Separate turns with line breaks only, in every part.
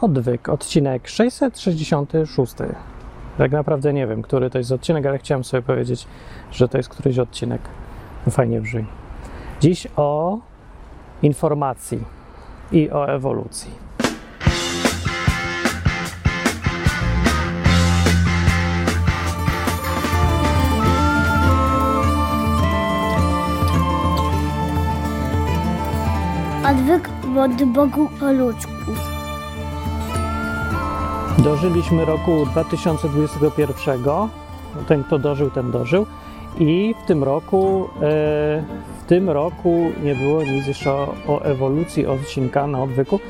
Odwyk, odcinek 666. Tak naprawdę nie wiem, który to jest odcinek, ale chciałem sobie powiedzieć, że to jest któryś odcinek. Fajnie brzmi. Dziś o informacji i o ewolucji.
Odwyk od Bogu o ludzku.
Dożyliśmy roku 2021. Ten, kto dożył, ten dożył. I w tym roku, e, w tym roku nie było nic jeszcze o, o ewolucji odcinka na odwyku.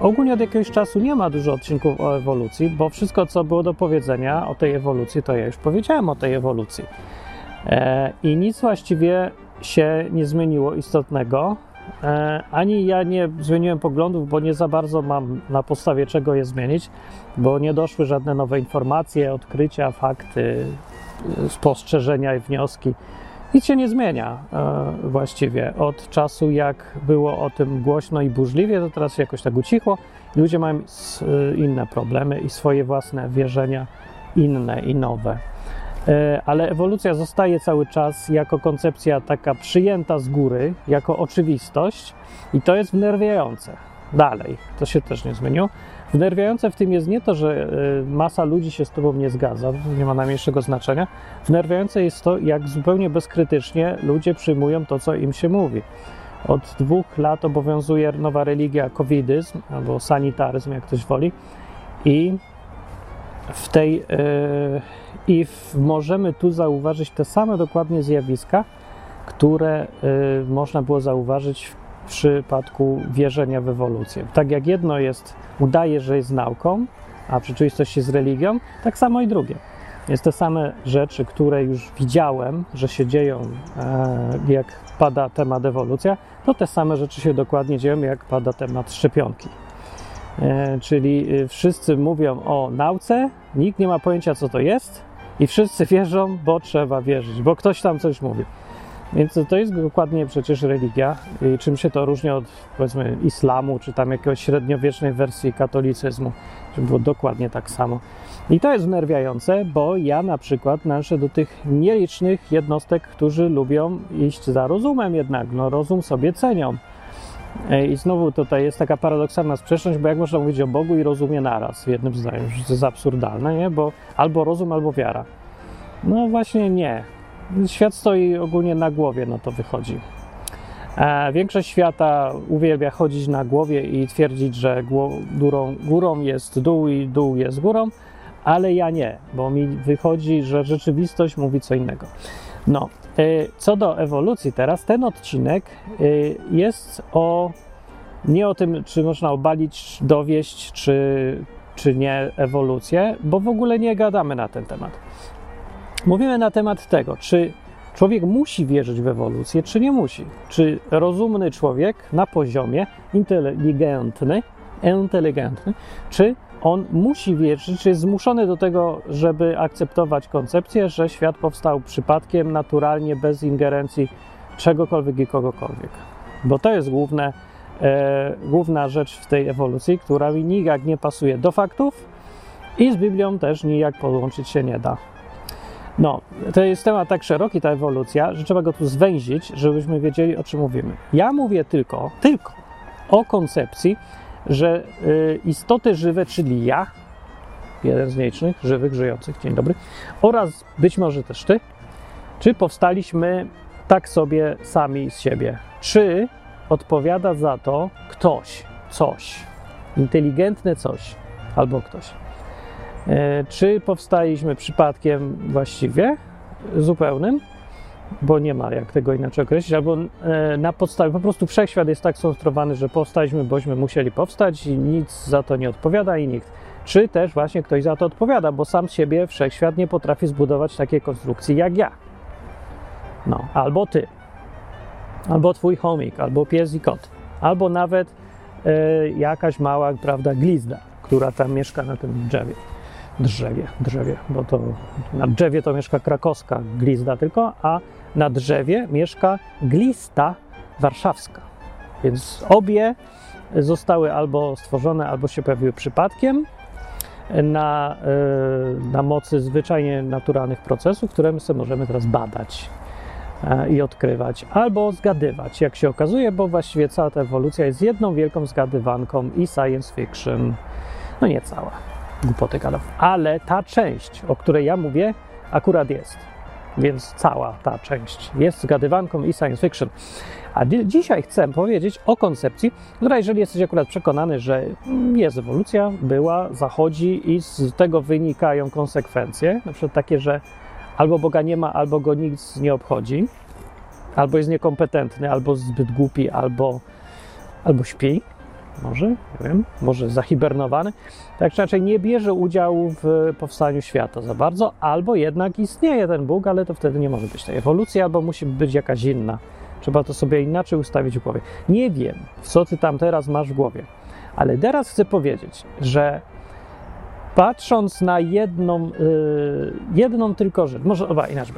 Ogólnie od jakiegoś czasu nie ma dużo odcinków o ewolucji, bo wszystko, co było do powiedzenia o tej ewolucji, to ja już powiedziałem o tej ewolucji. E, I nic właściwie się nie zmieniło istotnego. E, ani ja nie zmieniłem poglądów, bo nie za bardzo mam na podstawie czego je zmienić, bo nie doszły żadne nowe informacje, odkrycia, fakty, y, spostrzeżenia i wnioski. Nic się nie zmienia e, właściwie. Od czasu, jak było o tym głośno i burzliwie, to teraz się jakoś tak ucichło. Ludzie mają inne problemy i swoje własne wierzenia, inne i nowe. E, ale ewolucja zostaje cały czas jako koncepcja taka przyjęta z góry, jako oczywistość, i to jest wnerwiające. Dalej, to się też nie zmieniło. Wnerwiające w tym jest nie to, że e, masa ludzi się z tobą nie zgadza, nie ma najmniejszego znaczenia. Wnerwiające jest to, jak zupełnie bezkrytycznie ludzie przyjmują to, co im się mówi. Od dwóch lat obowiązuje nowa religia covidyzm, albo sanitaryzm, jak ktoś woli, i w tej e, i w, możemy tu zauważyć te same dokładnie zjawiska, które y, można było zauważyć w przypadku wierzenia w ewolucję. Tak jak jedno jest, udaje, że jest nauką, a w rzeczywistości jest religią, tak samo i drugie. Jest te same rzeczy, które już widziałem, że się dzieją, e, jak pada temat ewolucja, to te same rzeczy się dokładnie dzieją, jak pada temat szczepionki. E, czyli y, wszyscy mówią o nauce, nikt nie ma pojęcia, co to jest, i wszyscy wierzą, bo trzeba wierzyć, bo ktoś tam coś mówi. Więc to jest dokładnie przecież religia. I czym się to różni od powiedzmy islamu, czy tam jakiegoś średniowiecznej wersji katolicyzmu, żeby było dokładnie tak samo. I to jest wnerwiające, bo ja na przykład należę do tych nielicznych jednostek, którzy lubią iść za rozumem jednak. No rozum sobie cenią. I znowu tutaj jest taka paradoksalna sprzeczność, bo jak można mówić o Bogu i rozumie naraz w jednym zdaniu, to jest absurdalne, nie? Bo albo rozum, albo wiara. No właśnie nie. Świat stoi ogólnie na głowie, no to wychodzi. E, większość świata uwielbia chodzić na głowie i twierdzić, że górą, górą jest dół i dół jest górą, ale ja nie, bo mi wychodzi, że rzeczywistość mówi co innego. No, co do ewolucji teraz, ten odcinek y, jest o nie o tym, czy można obalić, dowieść, czy, czy nie ewolucję, bo w ogóle nie gadamy na ten temat. Mówimy na temat tego, czy człowiek musi wierzyć w ewolucję, czy nie musi. Czy rozumny człowiek na poziomie inteligentny, inteligentny czy on musi wierzyć, czy jest zmuszony do tego, żeby akceptować koncepcję, że świat powstał przypadkiem, naturalnie, bez ingerencji czegokolwiek i kogokolwiek. Bo to jest główne, e, główna rzecz w tej ewolucji, która mi nijak nie pasuje do faktów i z Biblią też nijak połączyć się nie da. No, to jest temat tak szeroki, ta ewolucja, że trzeba go tu zwęzić, żebyśmy wiedzieli, o czym mówimy. Ja mówię tylko, tylko o koncepcji, że y, istoty żywe, czyli ja, jeden z nielicznych, żywych, żyjących, dzień dobry, oraz być może też ty, czy powstaliśmy tak sobie sami z siebie? Czy odpowiada za to ktoś, coś, inteligentne coś albo ktoś? E, Czy powstaliśmy przypadkiem właściwie, zupełnym, bo nie ma jak tego inaczej określić, albo e, na podstawie, po prostu wszechświat jest tak skonstruowany, że powstaliśmy, bośmy musieli powstać i nic za to nie odpowiada i nikt. Czy też właśnie ktoś za to odpowiada, bo sam siebie wszechświat nie potrafi zbudować takiej konstrukcji jak ja. No, albo ty, albo twój chomik, albo pies i kot, albo nawet e, jakaś mała, prawda, glizda, która tam mieszka na tym drzewie drzewie, drzewie, bo to na drzewie to mieszka krakowska glizda tylko, a na drzewie mieszka glista warszawska. Więc obie zostały albo stworzone, albo się pojawiły przypadkiem na, e, na mocy zwyczajnie naturalnych procesów, które my sobie możemy teraz badać e, i odkrywać, albo zgadywać, jak się okazuje, bo właściwie cała ta ewolucja jest jedną wielką zgadywanką i science fiction, no nie cała, głupoty gadam, ale ta część, o której ja mówię, akurat jest. Więc cała ta część jest zgadywanką i science fiction. A dzisiaj chcę powiedzieć o koncepcji, która, jeżeli jesteś akurat przekonany, że jest ewolucja, była, zachodzi i z tego wynikają konsekwencje, na przykład takie, że albo Boga nie ma, albo go nic nie obchodzi, albo jest niekompetentny, albo zbyt głupi, albo, albo śpi, może, nie wiem, może zahibernowany, tak czy inaczej nie bierze udziału w powstaniu świata za bardzo, albo jednak istnieje ten Bóg, ale to wtedy nie może być tej ewolucji, albo musi być jakaś inna. Trzeba to sobie inaczej ustawić w głowie. Nie wiem, co ty tam teraz masz w głowie, ale teraz chcę powiedzieć, że patrząc na jedną, yy, jedną tylko rzecz, może oba inaczej.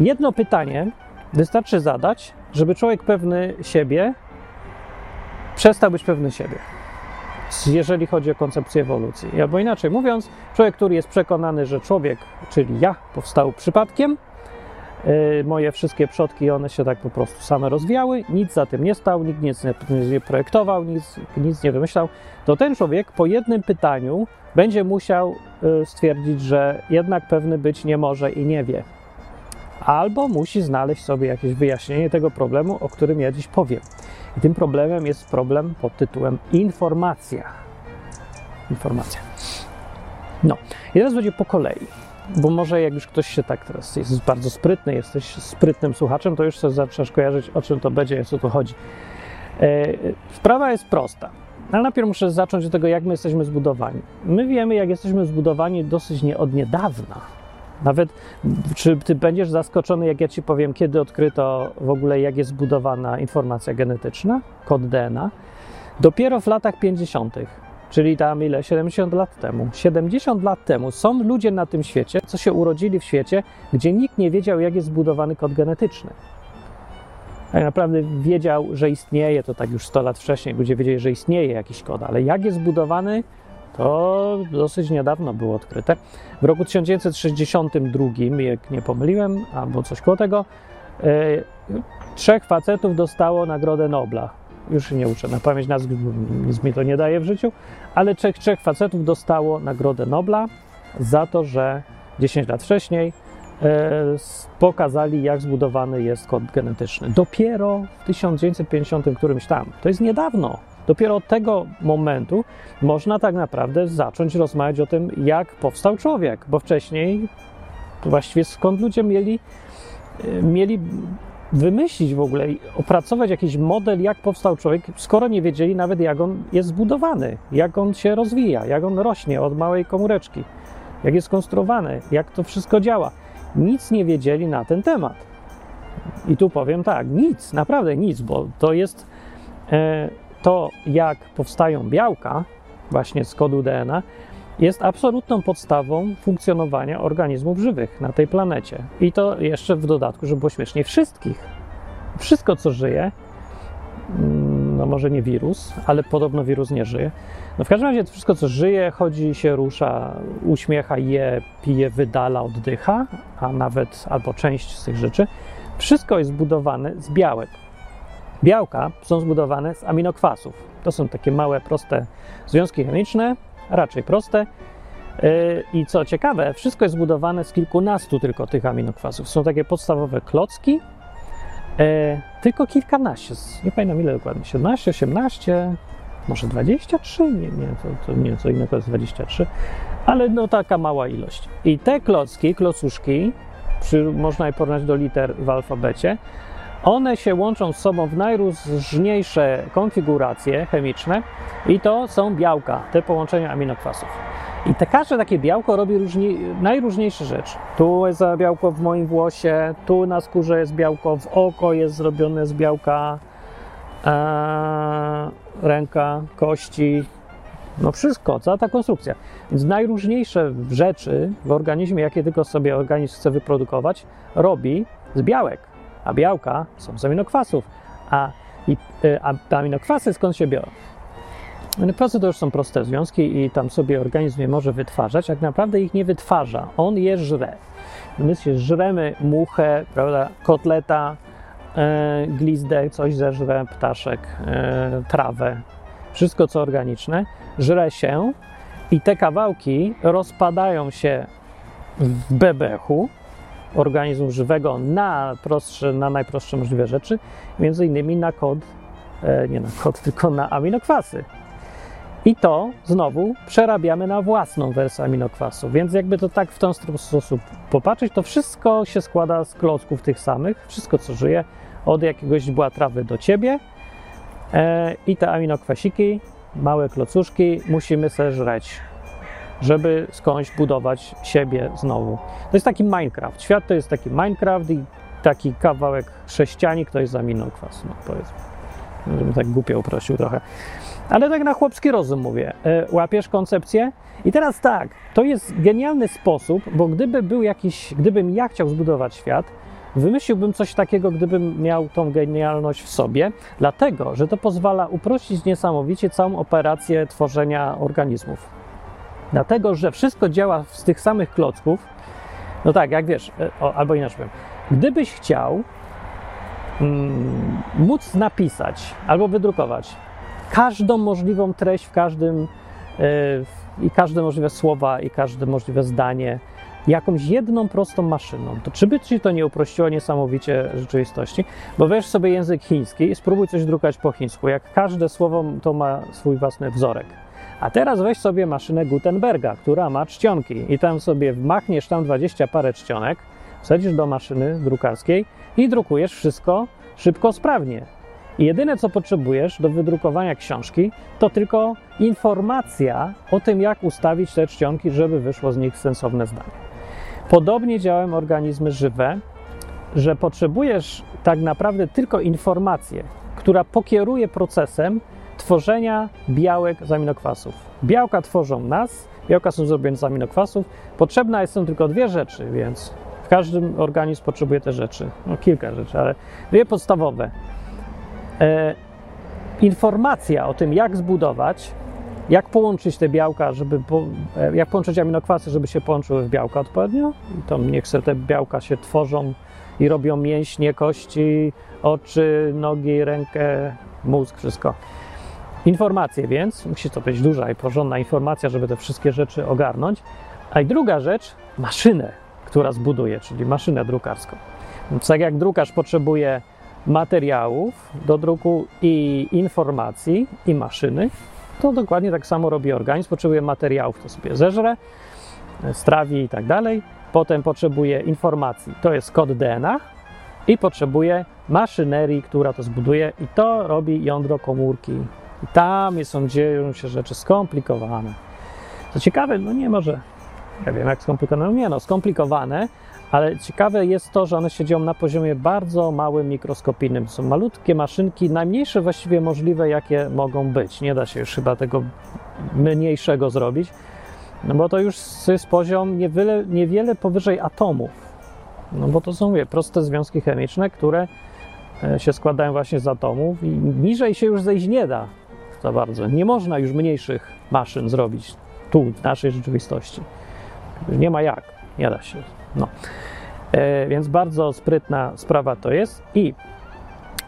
Jedno pytanie wystarczy zadać, żeby człowiek pewny siebie przestał być pewny siebie jeżeli chodzi o koncepcję ewolucji. Albo inaczej mówiąc, człowiek, który jest przekonany, że człowiek, czyli ja, powstał przypadkiem, yy, moje wszystkie przodki, one się tak po prostu same rozwijały, nic za tym nie stał, nikt nic nie, projektował, nic, nic nie wymyślał, to ten człowiek po jednym pytaniu będzie musiał yy, stwierdzić, że jednak pewny być nie może i nie wie. Albo musi znaleźć sobie jakieś wyjaśnienie tego problemu, o którym ja dziś powiem. I tym problemem jest problem pod tytułem informacja. Informacja. No, i teraz będzie po kolei, bo może jak już ktoś się tak teraz jest bardzo sprytny, jesteś sprytnym słuchaczem, to już sobie zaczynasz kojarzyć, o czym to będzie, o co tu chodzi. E, sprawa jest prosta, ale najpierw muszę zacząć od tego, jak my jesteśmy zbudowani. My wiemy, jak jesteśmy zbudowani dosyć nie od niedawna. Nawet czy ty będziesz zaskoczony, jak ja ci powiem, kiedy odkryto w ogóle, jak jest zbudowana informacja genetyczna, kod DNA? Dopiero w latach 50., czyli tam ile? 70 lat temu. 70 lat temu są ludzie na tym świecie, co się urodzili w świecie, gdzie nikt nie wiedział, jak jest zbudowany kod genetyczny. Tak naprawdę wiedział, że istnieje, to tak już 100 lat wcześniej ludzie wiedzieli, że istnieje jakiś kod, ale jak jest zbudowany, to dosyć niedawno było odkryte. W roku 1962, jak nie pomyliłem, albo coś koło tego, e, trzech facetów dostało Nagrodę Nobla. Już się nie uczę na pamięć nazw, nic mi to nie daje w życiu, ale trzech, trzech facetów dostało Nagrodę Nobla za to, że 10 lat wcześniej e, pokazali, jak zbudowany jest kod genetyczny. Dopiero w 1950 którymś tam. To jest niedawno. Dopiero od tego momentu można tak naprawdę zacząć rozmawiać o tym, jak powstał człowiek, bo wcześniej właściwie skąd ludzie mieli, mieli wymyślić w ogóle, opracować jakiś model, jak powstał człowiek, skoro nie wiedzieli nawet, jak on jest zbudowany, jak on się rozwija, jak on rośnie od małej komóreczki, jak jest konstruowany, jak to wszystko działa. Nic nie wiedzieli na ten temat. I tu powiem tak, nic, naprawdę nic, bo to jest. E, to, jak powstają białka, właśnie z kodu DNA, jest absolutną podstawą funkcjonowania organizmów żywych na tej planecie. I to jeszcze w dodatku, żeby było śmieszniej, wszystkich. Wszystko, co żyje, no może nie wirus, ale podobno wirus nie żyje. No w każdym razie wszystko, co żyje, chodzi, się rusza, uśmiecha, je, pije, wydala, oddycha, a nawet albo część z tych rzeczy, wszystko jest zbudowane z białek. Białka są zbudowane z aminokwasów. To są takie małe, proste związki chemiczne, raczej proste. I co ciekawe, wszystko jest zbudowane z kilkunastu tylko tych aminokwasów. Są takie podstawowe klocki, tylko kilkanaście, nie pamiętam ile dokładnie, 17, 18, może 23, nie, nie, to, to nie, co innego jest 23, ale no taka mała ilość. I te klocki, klocuszki, przy, można je porównać do liter w alfabecie, one się łączą z sobą w najróżniejsze konfiguracje chemiczne i to są białka, te połączenia aminokwasów. I te, każde takie białko robi różni, najróżniejsze rzeczy. Tu jest białko w moim włosie, tu na skórze jest białko, w oko jest zrobione z białka, e, ręka, kości, no wszystko, cała ta konstrukcja. Więc najróżniejsze rzeczy w organizmie, jakie tylko sobie organizm chce wyprodukować, robi z białek a białka są z aminokwasów. A, i, a aminokwasy skąd się biorą? Aminokwasy to już są proste związki i tam sobie organizm je może wytwarzać, tak naprawdę ich nie wytwarza, on je żre. My się żremy muchę, prawda, kotleta, e, glizdę, coś zeżre, ptaszek, e, trawę, wszystko co organiczne, żre się i te kawałki rozpadają się w bebechu organizmu żywego na, prostsze, na najprostsze możliwe rzeczy, między innymi na kod, e, nie na kod, tylko na aminokwasy. I to znowu przerabiamy na własną wersję aminokwasu. Więc jakby to tak w ten sposób popatrzeć, to wszystko się składa z klocków tych samych, wszystko co żyje, od jakiegoś źdźbła trawy do ciebie. E, I te aminokwasiki, małe klocuszki, musimy sobie żreć, żeby skądś budować siebie znowu. To jest taki Minecraft. Świat to jest taki Minecraft i taki kawałek sześcianik to jest aminokwas, no powiedzmy. Żebym tak głupio uprosił trochę. Ale tak na chłopski rozum mówię. E, łapiesz koncepcję? I teraz tak, to jest genialny sposób, bo gdyby był jakiś, gdybym ja chciał zbudować świat, wymyśliłbym coś takiego, gdybym miał tą genialność w sobie, dlatego, że to pozwala uprościć niesamowicie całą operację tworzenia organizmów. Dlatego, że wszystko działa z tych samych klocków. No tak, jak wiesz, e, o, albo inaczej powiem. Gdybyś chciał mm, móc napisać albo wydrukować każdą możliwą treść w każdym e, i każde możliwe słowa i każde możliwe zdanie jakąś jedną prostą maszyną, to czy by ci to nie uprościło niesamowicie rzeczywistości? Bo weź sobie język chiński i spróbuj coś drukać po chińsku. Jak każde słowo to ma swój własny wzorek. A teraz weź sobie maszynę Gutenberga, która ma czcionki i tam sobie machniesz tam 20 parę czcionek, wsadzisz do maszyny drukarskiej i drukujesz wszystko szybko, sprawnie. I jedyne, co potrzebujesz do wydrukowania książki, to tylko informacja o tym, jak ustawić te czcionki, żeby wyszło z nich sensowne zdanie. Podobnie działają organizmy żywe, że potrzebujesz tak naprawdę tylko informację, która pokieruje procesem tworzenia białek z aminokwasów. Białka tworzą nas, białka są zrobione z aminokwasów. Potrzebna są tylko dwie rzeczy, więc w każdym organizm potrzebuje te rzeczy. No kilka rzeczy, ale dwie podstawowe. E, informacja o tym, jak zbudować, jak połączyć te białka, żeby po, e, jak połączyć aminokwasy, żeby się połączyły w białka odpowiednio. I to niech sobie te białka się tworzą i robią mięśnie, kości, oczy, nogi, rękę, mózg, wszystko. Informacje więc, musi to być duża i porządna informacja, żeby te wszystkie rzeczy ogarnąć. A i druga rzecz, maszynę, która zbuduje, czyli maszynę drukarską. Więc tak jak drukarz potrzebuje materiałów do druku i informacji i maszyny, to dokładnie tak samo robi organizm. Potrzebuje materiałów, to sobie zeżre, strawi i tak dalej. Potem potrzebuje informacji, to jest kod DNA i potrzebuje maszynerii, która to zbuduje i to robi jądro komórki. I tam są, dzieją się rzeczy skomplikowane. Co ciekawe, no nie może, ja wiem jak skomplikowane, no nie no, skomplikowane, ale ciekawe jest to, że one się dzieją na poziomie bardzo małym, mikroskopijnym. Są malutkie maszynki, najmniejsze właściwie możliwe, jakie mogą być. Nie da się już chyba tego mniejszego zrobić, no bo to już jest poziom niewiele, niewiele powyżej atomów. No bo to są, mówię, proste związki chemiczne, które e, się składają właśnie z atomów i niżej się już zejść nie da za bardzo. Nie można już mniejszych maszyn zrobić tu, w naszej rzeczywistości. Nie ma jak, nie da się. No. E, więc bardzo sprytna sprawa to jest. I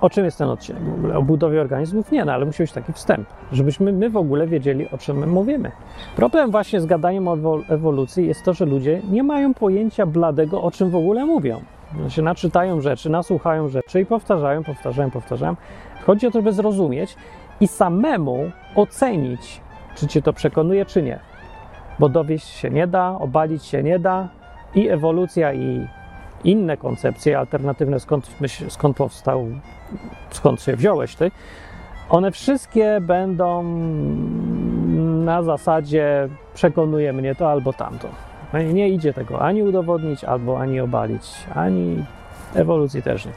o czym jest ten odcinek? O budowie organizmów? Nie, no ale musi być taki wstęp, żebyśmy my w ogóle wiedzieli, o czym my mówimy. Problem właśnie z gadaniem o ewolucji jest to, że ludzie nie mają pojęcia bladego, o czym w ogóle mówią. Się naczytają rzeczy, nasłuchają rzeczy i powtarzają, powtarzają, powtarzają. Chodzi o to, żeby zrozumieć i samemu ocenić, czy cię to przekonuje, czy nie. Bo dowieść się nie da, obalić się nie da, i ewolucja, i inne koncepcje alternatywne, skąd, skąd powstał, skąd się wziąłeś ty, one wszystkie będą na zasadzie przekonuje mnie to albo tamto. No nie idzie tego ani udowodnić, albo ani obalić, ani ewolucji też nie.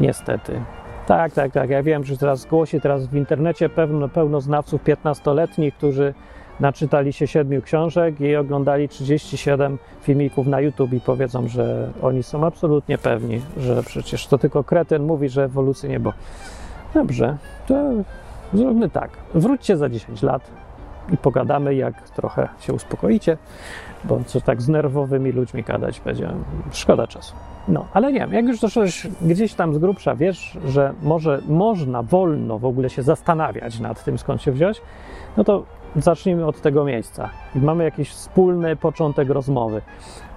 Niestety. Tak, tak, tak. Ja wiem, że teraz głosi teraz w internecie pełno, pełno znawców 15-letnich, którzy naczytali się siedmiu książek i oglądali 37 filmików na YouTube i powiedzą, że oni są absolutnie pewni, że przecież to tylko kretyn mówi, że ewolucji nie było. Dobrze, to Zróbmy tak. Wróćcie za 10 lat i pogadamy, jak trochę się uspokoicie, bo co tak z nerwowymi ludźmi gadać będzie, szkoda czasu. No, ale nie wiem, jak już doszłeś gdzieś tam z grubsza, wiesz, że może można wolno w ogóle się zastanawiać nad tym, skąd się wziąć, no to zacznijmy od tego miejsca. Mamy jakiś wspólny początek rozmowy.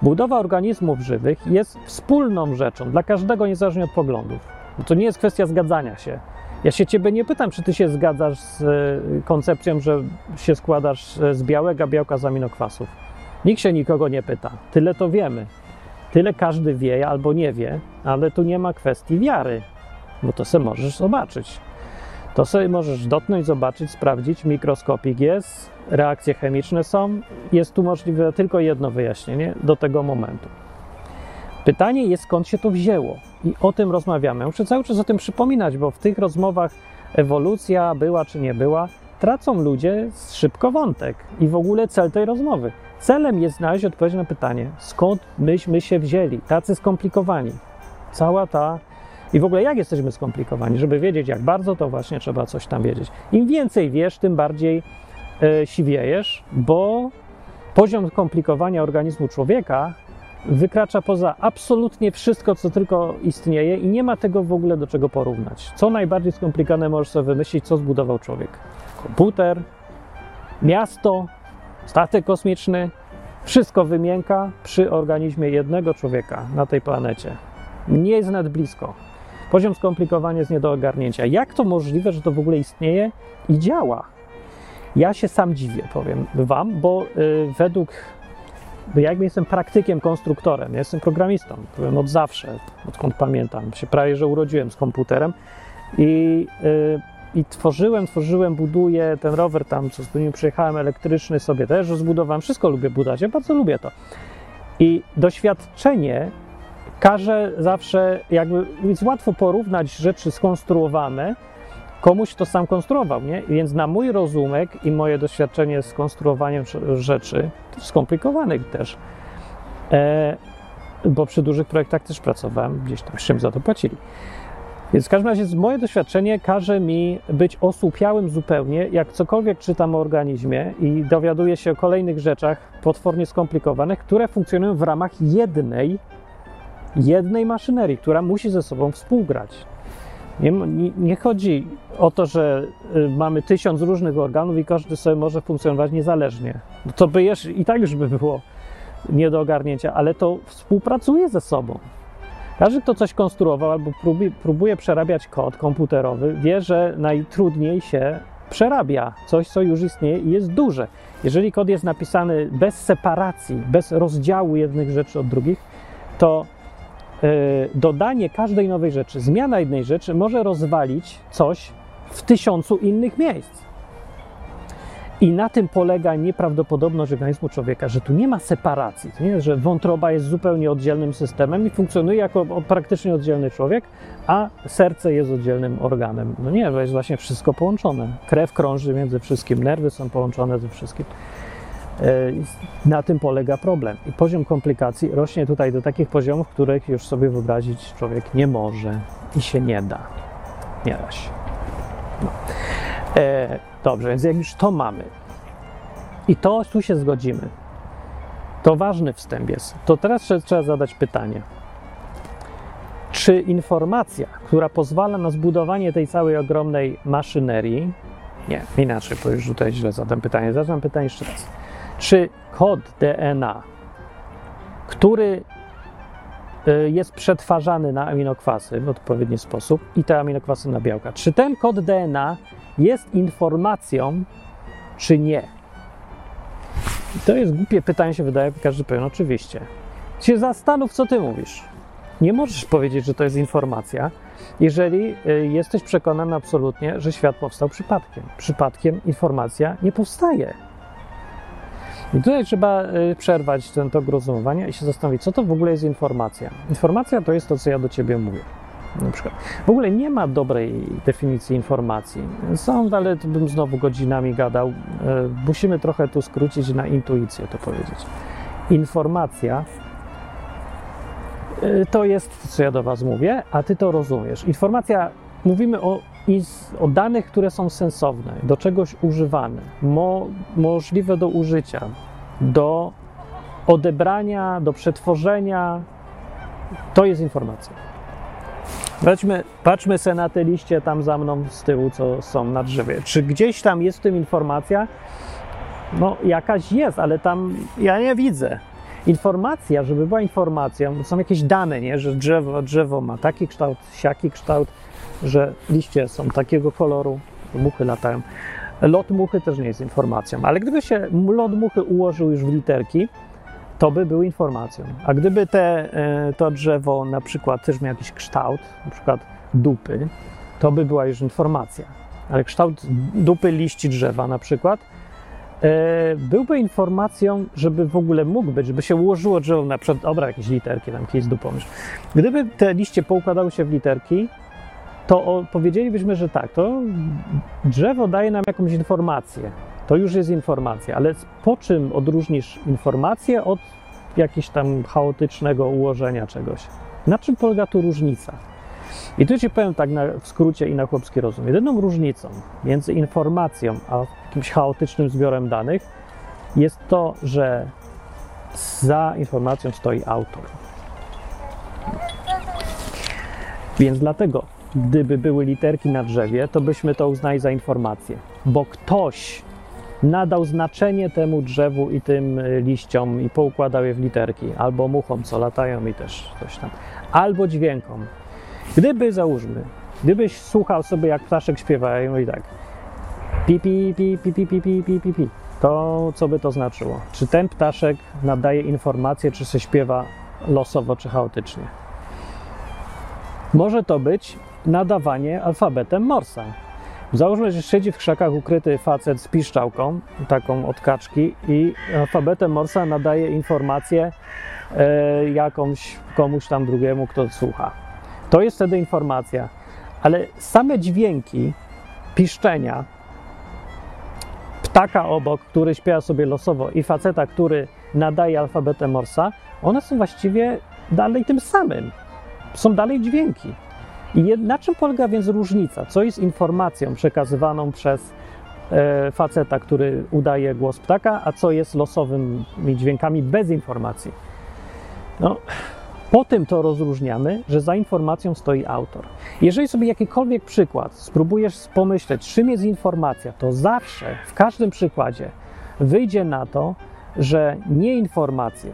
Budowa organizmów żywych jest wspólną rzeczą dla każdego, niezależnie od poglądów. To nie jest kwestia zgadzania się. Ja się ciebie nie pytam, czy ty się zgadzasz z e, koncepcją, że się składasz z białego białka z aminokwasów. Nikt się nikogo nie pyta. Tyle to wiemy. Tyle każdy wie albo nie wie, ale tu nie ma kwestii wiary, bo to sobie możesz zobaczyć. To sobie możesz dotknąć, zobaczyć, sprawdzić. Mikroskopik jest, reakcje chemiczne są. Jest tu możliwe tylko jedno wyjaśnienie do tego momentu. Pytanie jest, skąd się to wzięło. I o tym rozmawiamy. Muszę cały czas o tym przypominać, bo w tych rozmowach ewolucja była czy nie była, tracą ludzie szybko wątek i w ogóle cel tej rozmowy. Celem jest znaleźć odpowiedź na pytanie, skąd myśmy się wzięli, tacy skomplikowani. Cała ta. I w ogóle jak jesteśmy skomplikowani? Żeby wiedzieć, jak bardzo, to właśnie trzeba coś tam wiedzieć. Im więcej wiesz, tym bardziej e, siwiejesz, bo poziom skomplikowania organizmu człowieka wykracza poza absolutnie wszystko, co tylko istnieje i nie ma tego w ogóle do czego porównać. Co najbardziej skomplikowane możesz sobie wymyślić, co zbudował człowiek? Komputer, miasto, statek kosmiczny, wszystko wymienka przy organizmie jednego człowieka na tej planecie. Nie jest nawet blisko. Poziom skomplikowania jest nie do ogarnięcia. Jak to możliwe, że to w ogóle istnieje i działa? Ja się sam dziwię, powiem Wam, bo y, według ja jakby jestem praktykiem, konstruktorem, ja jestem programistą, powiem od zawsze, odkąd pamiętam, się prawie, że urodziłem z komputerem i, yy, i tworzyłem, tworzyłem, buduję ten rower tam, co z nim przyjechałem, elektryczny sobie też zbudowałem, wszystko lubię budować, ja bardzo lubię to. I doświadczenie każe zawsze, jakby, jest łatwo porównać rzeczy skonstruowane, komuś to sam konstruował, nie? Więc na mój rozumek i moje doświadczenie z konstruowaniem rzeczy, skomplikowanych też, e, bo przy dużych projektach też pracowałem, gdzieś tam z za to płacili. Więc w każdym razie moje doświadczenie każe mi być osłupiałym zupełnie, jak cokolwiek czytam o organizmie i dowiaduję się o kolejnych rzeczach potwornie skomplikowanych, które funkcjonują w ramach jednej, jednej maszynerii, która musi ze sobą współgrać. Nie, nie, nie, chodzi o to, że y, mamy tysiąc różnych organów i każdy sobie może funkcjonować niezależnie. To by jeszcze, i tak już by było nie do ogarnięcia, ale to współpracuje ze sobą. Każdy, kto coś konstruował albo próbuje, przerabiać kod komputerowy, wie, że najtrudniej się przerabia coś, co już istnieje i jest duże. Jeżeli kod jest napisany bez separacji, bez rozdziału jednych rzeczy od drugich, to E, dodanie każdej nowej rzeczy, zmiana jednej rzeczy może rozwalić coś w tysiącu innych miejsc. I na tym polega nieprawdopodobność organizmu człowieka, że tu nie ma separacji. Nie że wątroba jest zupełnie oddzielnym systemem i funkcjonuje jako praktycznie oddzielny człowiek, a serce jest oddzielnym organem. No nie, to jest właśnie wszystko połączone. Krew krąży między wszystkim, nerwy są połączone ze wszystkim. E, na tym polega problem. I poziom komplikacji rośnie tutaj do takich poziomów, których już sobie wyobrazić człowiek nie może i się nie da. Nie da się. No. E, dobrze, więc jak już to mamy i to tu się zgodzimy, to ważny wstęp jest. To teraz trzeba zadać pytanie. Czy informacja, która pozwala na zbudowanie tej całej ogromnej maszynerii, nie, inaczej, bo już tutaj źle zadam pytanie, zadam pytanie jeszcze raz czy kod DNA, który jest przetwarzany na aminokwasy w odpowiedni sposób i te aminokwasy na białka, czy ten kod DNA jest informacją, czy nie? I to jest głupie pytanie, się wydaje, każdy powie, no oczywiście. Się zastanów, co ty mówisz. Nie możesz powiedzieć, że to jest informacja, jeżeli y, jesteś przekonany absolutnie, że świat powstał przypadkiem. Przypadkiem informacja nie powstaje. I tutaj trzeba y, przerwać ten tok rozumowania i się zastanowić, co to w ogóle jest informacja. Informacja to jest to, co ja do ciebie mówię. Na przykład. W ogóle nie ma dobrej definicji informacji. Są, ale bym znowu godzinami gadał. Y, musimy trochę tu skrócić na intuicję to powiedzieć. Informacja y, to jest, co ja do Was mówię, a Ty to rozumiesz. Informacja, mówimy o i z, o danych, które są sensowne, do czegoś używane, mo, możliwe do użycia, do odebrania, do przetworzenia, to jest informacja. Patrzmy, patrzmy se na te liście tam za mną z tyłu, co są na drzewie. Czy gdzieś tam jest w tym informacja? No, jakaś jest, ale tam ja nie widzę. Informacja, żeby była informacją, to są jakieś dane, nie? że drzewo, drzewo ma taki kształt, siaki kształt, że liście są takiego koloru, muchy latają. Lot muchy też nie jest informacją, ale gdyby się lot muchy ułożył już w literki, to by był informacją. A gdyby te, e, to drzewo na przykład też miał jakiś kształt, na przykład dupy, to by była już informacja. Ale kształt dupy liści drzewa na przykład e, byłby informacją, żeby w ogóle mógł być, żeby się ułożyło drzewo na przykład, dobra, jakieś literki, tam kiedyś dupą. Gdyby te liście poukładały się w literki, to powiedzielibyśmy, że tak, to drzewo daje nam jakąś informację. To już jest informacja, ale po czym odróżnisz informację od jakiegoś tam chaotycznego ułożenia czegoś? Na czym polega tu różnica? I tu ci powiem tak na, w skrócie i na chłopski rozum. Jedyną różnicą między informacją a jakimś chaotycznym zbiorem danych jest to, że za informacją stoi autor. Więc dlatego, gdyby były literki na drzewie, to byśmy to uznali za informację, bo ktoś nadał znaczenie temu drzewu i tym y, liściom i poukładał je w literki, albo muchom, co latają i też coś tam, albo dźwiękom. Gdyby, załóżmy, gdybyś słuchał sobie, jak ptaszek śpiewają i tak pi, pi, pi, pi, pi, pi, pi, pi, pi, pi, to co by to znaczyło? Czy ten ptaszek nadaje informację, czy się śpiewa losowo, czy chaotycznie? Może to być nadawanie alfabetem Morsa. Załóżmy, że siedzi w krzakach ukryty facet z piszczałką, taką od kaczki, i alfabetem Morsa nadaje informację e, jakąś komuś tam drugiemu, kto słucha. To jest wtedy informacja, ale same dźwięki piszczenia ptaka obok, który śpiewa sobie losowo, i faceta, który nadaje alfabetem Morsa, one są właściwie dalej tym samym. Są dalej dźwięki. I na czym polega więc różnica? Co jest informacją przekazywaną przez e, faceta, który udaje głos ptaka, a co jest losowymi dźwiękami bez informacji? No, po tym to rozróżniamy, że za informacją stoi autor. Jeżeli sobie jakikolwiek przykład spróbujesz pomyśleć, czym jest informacja, to zawsze w każdym przykładzie wyjdzie na to, że nie informacje,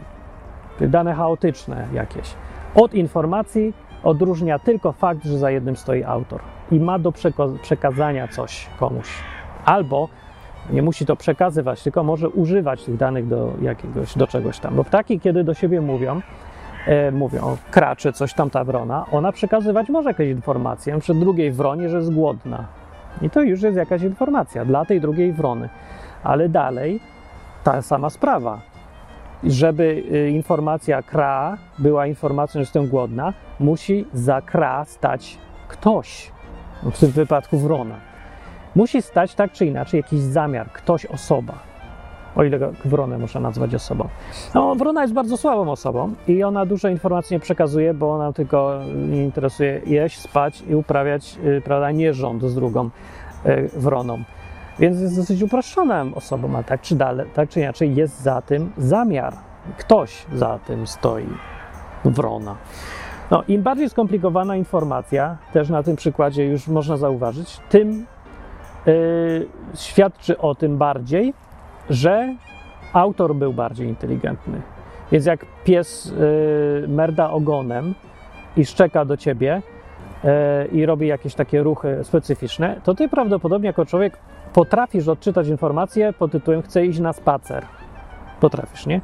dane chaotyczne jakieś, od informacji odróżnia tylko fakt, że za jednym stoi autor i ma do przekazania coś komuś. Albo nie musi to przekazywać, tylko może używać tych danych do jakiegoś, do czegoś tam. Bo ptaki, kiedy do siebie mówią, e, mówią, kracze, coś tam ta wrona, ona przekazywać może jakieś informacje, przed drugiej wronie, że jest głodna. I to już jest jakaś informacja dla tej drugiej wrony. Ale dalej ta sama sprawa żeby y, informacja kra była informacją, że jestem głodna, musi za kra stać ktoś, w tym wypadku wrona. Musi stać tak czy inaczej jakiś zamiar, ktoś, osoba. O ile wronę można nazwać osobą. No, wrona jest bardzo słabą osobą i ona dużo informacji nie przekazuje, bo ona tylko nie interesuje jeść, spać i uprawiać, y, prawda, nierząd z drugą y, wroną. Więc jest dosyć uproszczoną osobą, a tak czy, dalej, tak czy inaczej jest za tym zamiar. Ktoś za tym stoi. Wrona. No, Im bardziej skomplikowana informacja, też na tym przykładzie już można zauważyć, tym yy, świadczy o tym bardziej, że autor był bardziej inteligentny. Więc jak pies yy, merda ogonem i szczeka do ciebie, E, i robi jakieś takie ruchy specyficzne, to ty prawdopodobnie jako człowiek potrafisz odczytać informację pod tytułem chcę iść na spacer. Potrafisz, nie?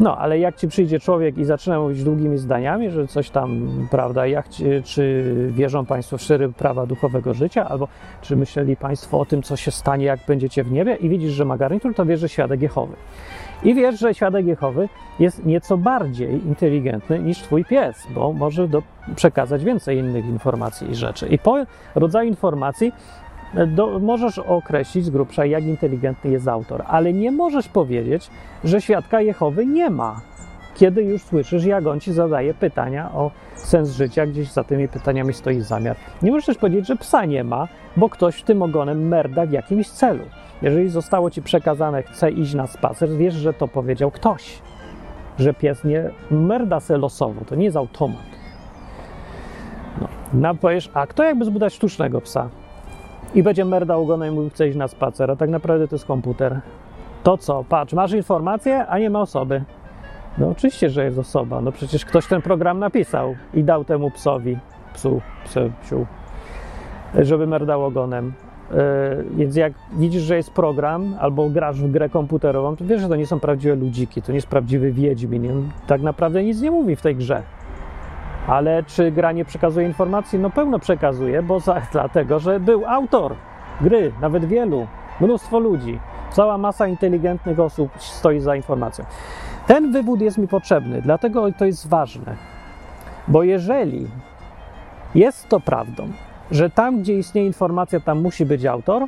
No, ale jak ci przyjdzie człowiek i zaczyna mówić długimi zdaniami, że coś tam, prawda, jak ci, czy wierzą Państwo w szczery prawa duchowego życia, albo czy myśleli Państwo o tym, co się stanie, jak będziecie w niebie i widzisz, że ma garnitur, to wiesz, że świadek Jehowy. I wiesz, że świadek Jehowy jest nieco bardziej inteligentny niż twój pies, bo może do, przekazać więcej innych informacji i rzeczy. I po rodzaju informacji do, możesz określić z grubsza, jak inteligentny jest autor, ale nie możesz powiedzieć, że świadka Jehowy nie ma. kiedy już słyszysz, jak on ci zadaje pytania o sens życia, gdzieś za tymi pytaniami stoi zamiar. Nie możesz też powiedzieć, że psa nie ma, bo ktoś w tym ogonem merda w jakimś celu. Jeżeli zostało ci przekazane, chce iść na spacer, wiesz, że to powiedział ktoś. Że pies nie merda se losowo, to nie jest automat. No, no powiesz, a kto jakby zbudować sztucznego psa? I będzie merdał ogonem i mówił, chce iść na spacer, a tak naprawdę to jest komputer. To co? Patrz, masz informację, a nie ma osoby. No oczywiście, że jest osoba. No przecież ktoś ten program napisał i dał temu psowi, psu, psu, psiu, żeby merdał ogonem. Yy, więc jak widzisz, że jest program albo grasz w grę komputerową, to wiesz, że to nie są prawdziwe ludziki, to nie jest prawdziwy Wiedźmin. On tak naprawdę nic nie mówi w tej grze. Ale czy gra nie przekazuje informacji? No pełno przekazuje, bo za, dlatego, że był autor gry, nawet wielu, mnóstwo ludzi. Cała masa inteligentnych osób stoi za informacją. Ten wywód jest mi potrzebny, dlatego to jest ważne. Bo jeżeli jest to prawdą, że tam, gdzie istnieje informacja, tam musi być autor,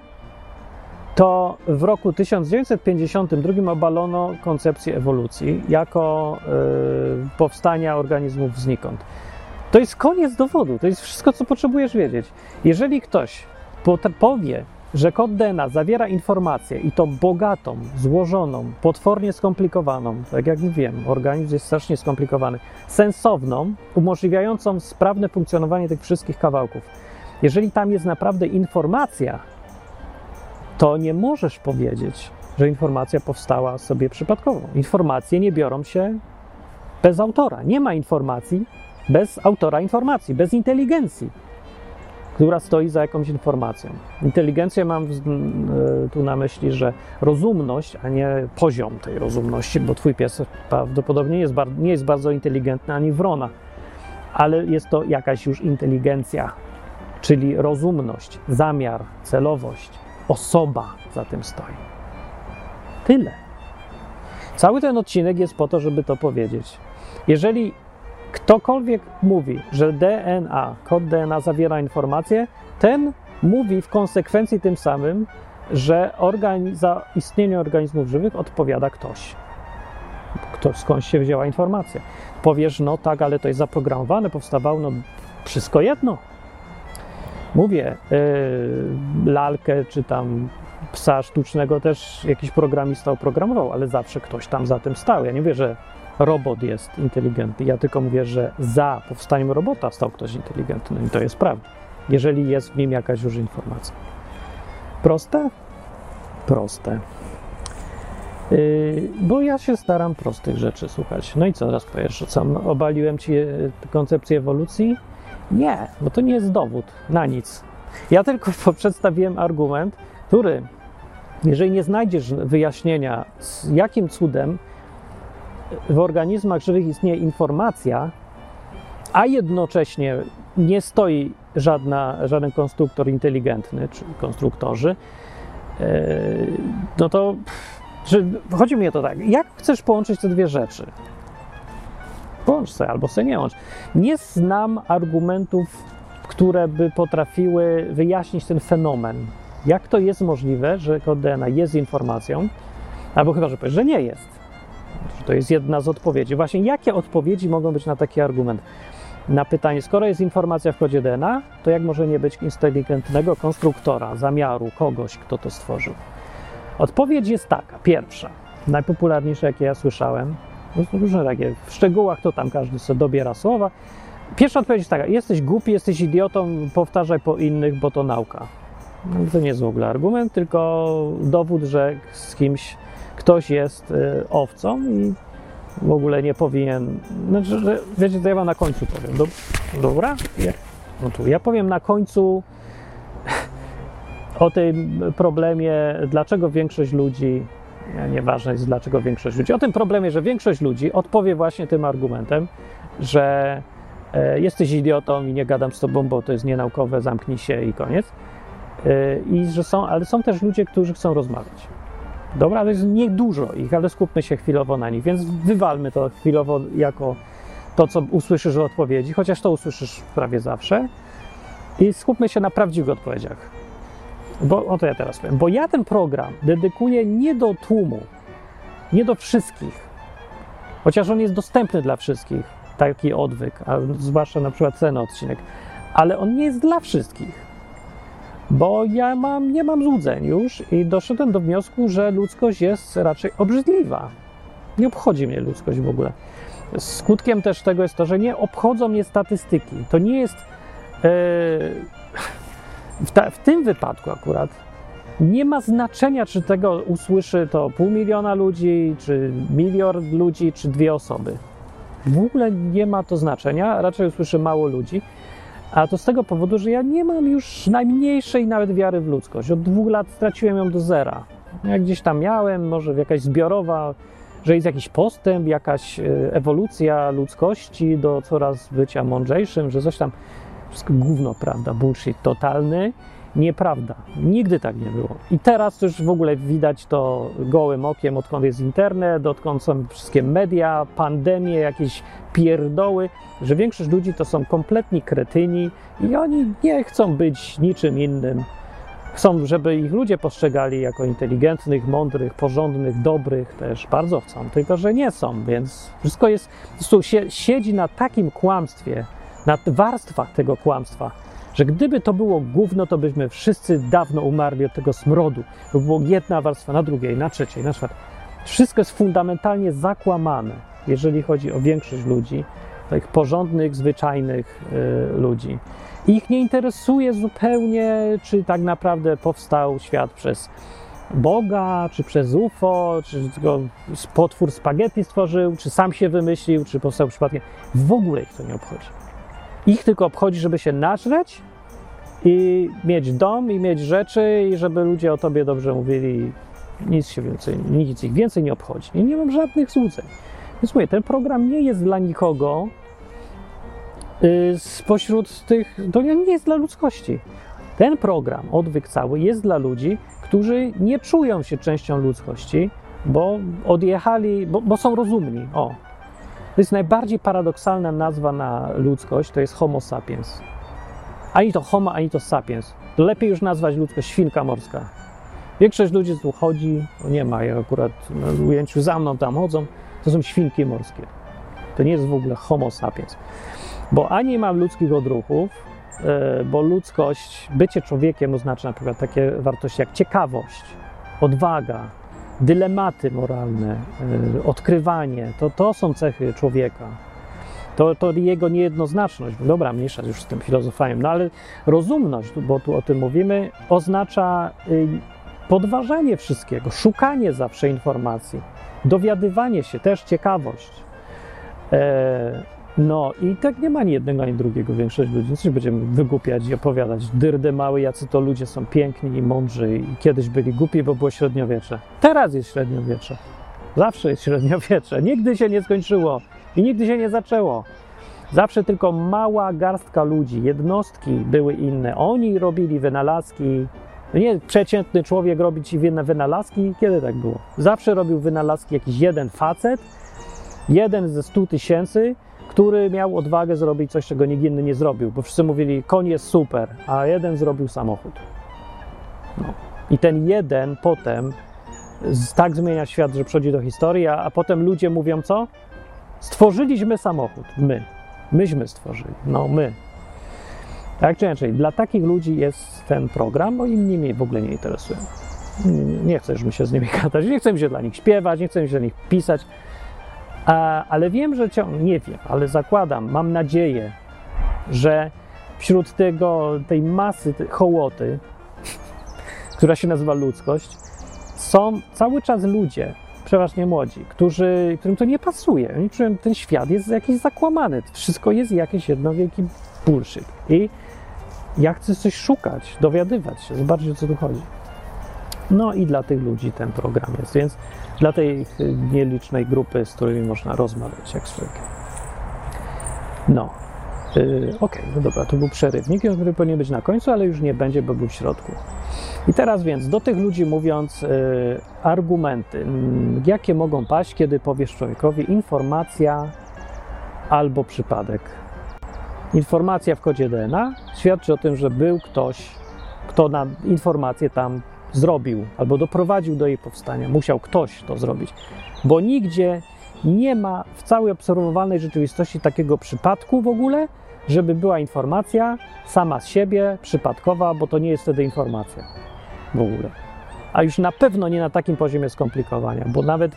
to w roku 1952 obalono koncepcję ewolucji jako yy, powstania organizmów znikąd. To jest koniec dowodu, to jest wszystko, co potrzebujesz wiedzieć. Jeżeli ktoś powie, że kod DNA zawiera informację i to bogatą, złożoną, potwornie skomplikowaną, tak jak wiem, organizm jest strasznie skomplikowany, sensowną, umożliwiającą sprawne funkcjonowanie tych wszystkich kawałków. Jeżeli tam jest naprawdę informacja, to nie możesz powiedzieć, że informacja powstała sobie przypadkowo. Informacje nie biorą się bez autora. Nie ma informacji bez autora informacji, bez inteligencji która stoi za jakąś informacją. Inteligencję mam e, tu na myśli, że rozumność, a nie poziom tej rozumności, bo twój pies prawdopodobnie jest, nie jest bardzo inteligentny ani wrona, ale jest to jakaś już inteligencja, czyli rozumność, zamiar, celowość, osoba za tym stoi. Tyle. Cały ten odcinek jest po to, żeby to powiedzieć. Jeżeli Ktokolwiek mówi, że DNA, kod DNA zawiera informacje, ten mówi w konsekwencji tym samym, że za istnienie organizmów żywych odpowiada ktoś. Kto, skąd się wzięła informacja? Powiesz, no tak, ale to jest zaprogramowane, powstawało, no wszystko jedno. Mówię, yy, lalkę czy tam psa sztucznego też jakiś programista oprogramował, ale zawsze ktoś tam za tym stał. Ja nie mówię, że robot jest inteligentny. Ja tylko mówię, że za powstaniem robota stał ktoś inteligentny i to jest prawda, jeżeli jest w nim jakaś już informacja. Proste? Proste. Yy, bo ja się staram prostych rzeczy słuchać. No i co teraz powiesz? Co, obaliłem ci e, koncepcję ewolucji? Nie, bo to nie jest dowód na nic. Ja tylko przedstawiłem argument, który, jeżeli nie znajdziesz wyjaśnienia, jakim cudem w organizmach żywych istnieje informacja, a jednocześnie nie stoi żadna, żaden konstruktor inteligentny, czy konstruktorzy, e, no to chodzi mi o to tak, jak chcesz połączyć te dwie rzeczy? Połącz se albo se nie łącz. Nie znam argumentów, które by potrafiły wyjaśnić ten fenomen. Jak to jest możliwe, że kod DNA jest informacją, albo chyba, że powiesz, że nie jest to jest jedna z odpowiedzi. Właśnie jakie odpowiedzi mogą być na taki argument? Na pytanie, skoro jest informacja w kodzie DNA, to jak może nie być inteligentnego konstruktora, zamiaru, kogoś, kto to stworzył? Odpowiedź jest taka. Pierwsza, najpopularniejsza, jakie ja słyszałem, różne takie, w szczegółach to tam każdy sobie dobiera słowa. Pierwsza odpowiedź jest taka, jesteś głupi, jesteś idiotą, powtarzaj po innych, bo to nauka. No, to nie jest w ogóle argument, tylko dowód, że z kimś ktoś jest y, owcą i w ogóle nie powinien. Znaczy, że, wiecie, to ja wam na końcu powiem. Do, dobra? Ja, no tu ja powiem na końcu o tym problemie, dlaczego większość ludzi, nieważne jest dlaczego większość ludzi, o tym problemie, że większość ludzi odpowie właśnie tym argumentem, że e, jesteś idiotą i nie gadam z tobą, bo to jest nienaukowe, zamknij się i koniec. E, I że są, ale są też ludzie, którzy chcą rozmawiać. Dobra, ale jest niedużo ich, ale skupmy się chwilowo na nich, więc wywalmy to chwilowo jako to, co usłyszysz w odpowiedzi, chociaż to usłyszysz prawie zawsze. I skupmy się na prawdziwych odpowiedziach. Bo o to ja teraz powiem. Bo ja ten program dedykuję nie do tłumu, nie do wszystkich, Chociaż on jest dostępny dla wszystkich, taki odwyk, a zwłaszcza na przykład ten odcinek, ale on nie jest dla wszystkich. Bo ja mam, nie mam złudzeń już i doszedłem do wniosku, że ludzkość jest raczej obrzydliwa. Nie obchodzi mnie ludzkość w ogóle. Skutkiem też tego jest to, że nie obchodzą mnie statystyki. To nie jest. e, w, ta, w tym wypadku akurat nie ma znaczenia, czy tego usłyszy to pół miliona ludzi, czy milion ludzi, czy dwie osoby. W ogóle nie ma to znaczenia, raczej usłyszy mało ludzi. A to z tego powodu, że ja nie mam już najmniejszej nawet wiary w ludzkość. Od dwóch lat straciłem ją do zera. Jak gdzieś tam miałem, może jakaś zbiorowa, że jest jakiś postęp, jakaś e, ewolucja ludzkości do coraz bycia mądrzejszym, że coś tam. Wszystko gówno, prawda? Bullshit totalny. Nieprawda. Nigdy tak nie było. I teraz już w ogóle widać to gołym okiem, odkąd jest internet, odkąd są wszystkie media, pandemie, jakieś pierdoły, że większość ludzi to są kompletni kretyni i oni nie chcą być niczym innym. Chcą, żeby ich ludzie postrzegali jako inteligentnych, mądrych, porządnych, dobrych też. Bardzo chcą, tylko że nie są, więc wszystko jest, po prostu sie, siedzi na takim kłamstwie, na warstwach tego kłamstwa, że gdyby to było gówno, to byśmy wszyscy dawno umarli od tego smrodu. To było jedna warstwa na drugiej, na trzeciej, na czwartej. Wszystko jest fundamentalnie zakłamane, jeżeli chodzi o większość ludzi, takich porządnych, zwyczajnych y, ludzi. Ich nie interesuje zupełnie, czy tak naprawdę powstał świat przez Boga, czy przez UFO, czy tylko potwór spaghetti stworzył, czy sam się wymyślił, czy powstał przypadkiem. W ogóle ich to nie obchodzi. Ich tylko obchodzi, żeby się nażreć i mieć dom, i mieć rzeczy, i żeby ludzie o tobie dobrze mówili. Nic się więcej, nic ich więcej nie obchodzi. I nie mam żadnych złudzeń. Więc mówię, ten program nie jest dla nikogo y, spośród tych, to nie jest dla ludzkości. Ten program, odwyk cały, jest dla ludzi, którzy nie czują się częścią ludzkości, bo odjechali, bo, bo są rozumni. O, to jest najbardziej paradoksalna nazwa na ludzkość, to jest Homo sapiens. Ani to Homo, ani to sapiens. Lepiej już nazwać ludzkość świnka morska. Większość ludzi tu chodzi, no nie ma, ja akurat na ujęciu za mną tam chodzą, to są świnki morskie. To nie jest w ogóle Homo sapiens. Bo ani mam ludzkich odruchów, e, bo ludzkość, bycie człowiekiem oznacza na przykład takie wartości jak ciekawość, odwaga, dylematy moralne, y, odkrywanie, to, to są cechy człowieka. To, to jego niejednoznaczność, dobra, mniejsza już z tym filozofaniem, no ale rozumność, bo tu o tym mówimy, oznacza y, podważanie wszystkiego, szukanie zawsze informacji, dowiadywanie się, też ciekawość. No i tak nie ma ani jednego, ani drugiego większość ludzi. Coś będziemy wygłupiać i opowiadać. Dyrdy mały, jacy to ludzie są piękni i mądrzy i kiedyś byli głupi, bo było średniowiecze. Teraz jest średniowiecze. Zawsze jest średniowiecze. Nigdy się nie skończyło i nigdy się nie zaczęło. Zawsze tylko mała garstka ludzi, jednostki były inne. Oni robili wynalazki. No nie przeciętny człowiek robić ci wynalazki. Kiedy tak było? Zawsze robił wynalazki jakiś jeden facet, jeden ze stu tysięcy, który miał odwagę zrobić coś, czego nikt inny nie zrobił, bo wszyscy mówili, koń jest super, a jeden zrobił samochód. No. I ten jeden potem tak zmienia świat, że przychodzi do historii, a, a potem ludzie mówią co? Stworzyliśmy samochód. My. Myśmy stworzyli. No, my. Tak czy inaczej, dla takich ludzi jest ten program, bo inni mnie w ogóle nie interesują. Nie, nie, nie chcę mi się z nimi gadać, nie chcę się dla nich śpiewać, nie chcę się dla nich pisać. Ale wiem, że ciągle, nie wiem, ale zakładam, mam nadzieję, że wśród tego, tej masy tej hołoty, która się nazywa ludzkość, są cały czas ludzie, przeważnie młodzi, którzy, którym to nie pasuje. Oni czują, ten świat jest jakiś zakłamany, wszystko jest jakieś jedno wielki bullshit. I ja chcę coś szukać, dowiadywać się, zobaczyć o co tu chodzi. No i dla tych ludzi ten program jest, więc dla tej y, nielicznej grupy, z którymi można rozmawiać jak zwykle. No. Yy, Okej, no dobra, to był przerywnik, który powinien być na końcu, ale już nie będzie, bo był w środku. I teraz więc do tych ludzi mówiąc yy, argumenty, mm, jakie mogą paść, kiedy powiesz człowiekowi informacja albo przypadek. Informacja w kodzie DNA świadczy o tym, że był ktoś, kto na informację tam zrobił albo doprowadził do jej powstania. Musiał ktoś to zrobić, bo nigdzie Nie ma w całej obserwowalnej rzeczywistości takiego przypadku w ogóle, żeby była informacja sama z siebie, przypadkowa, bo to nie jest wtedy informacja w ogóle. A już na pewno nie na takim poziomie skomplikowania, bo nawet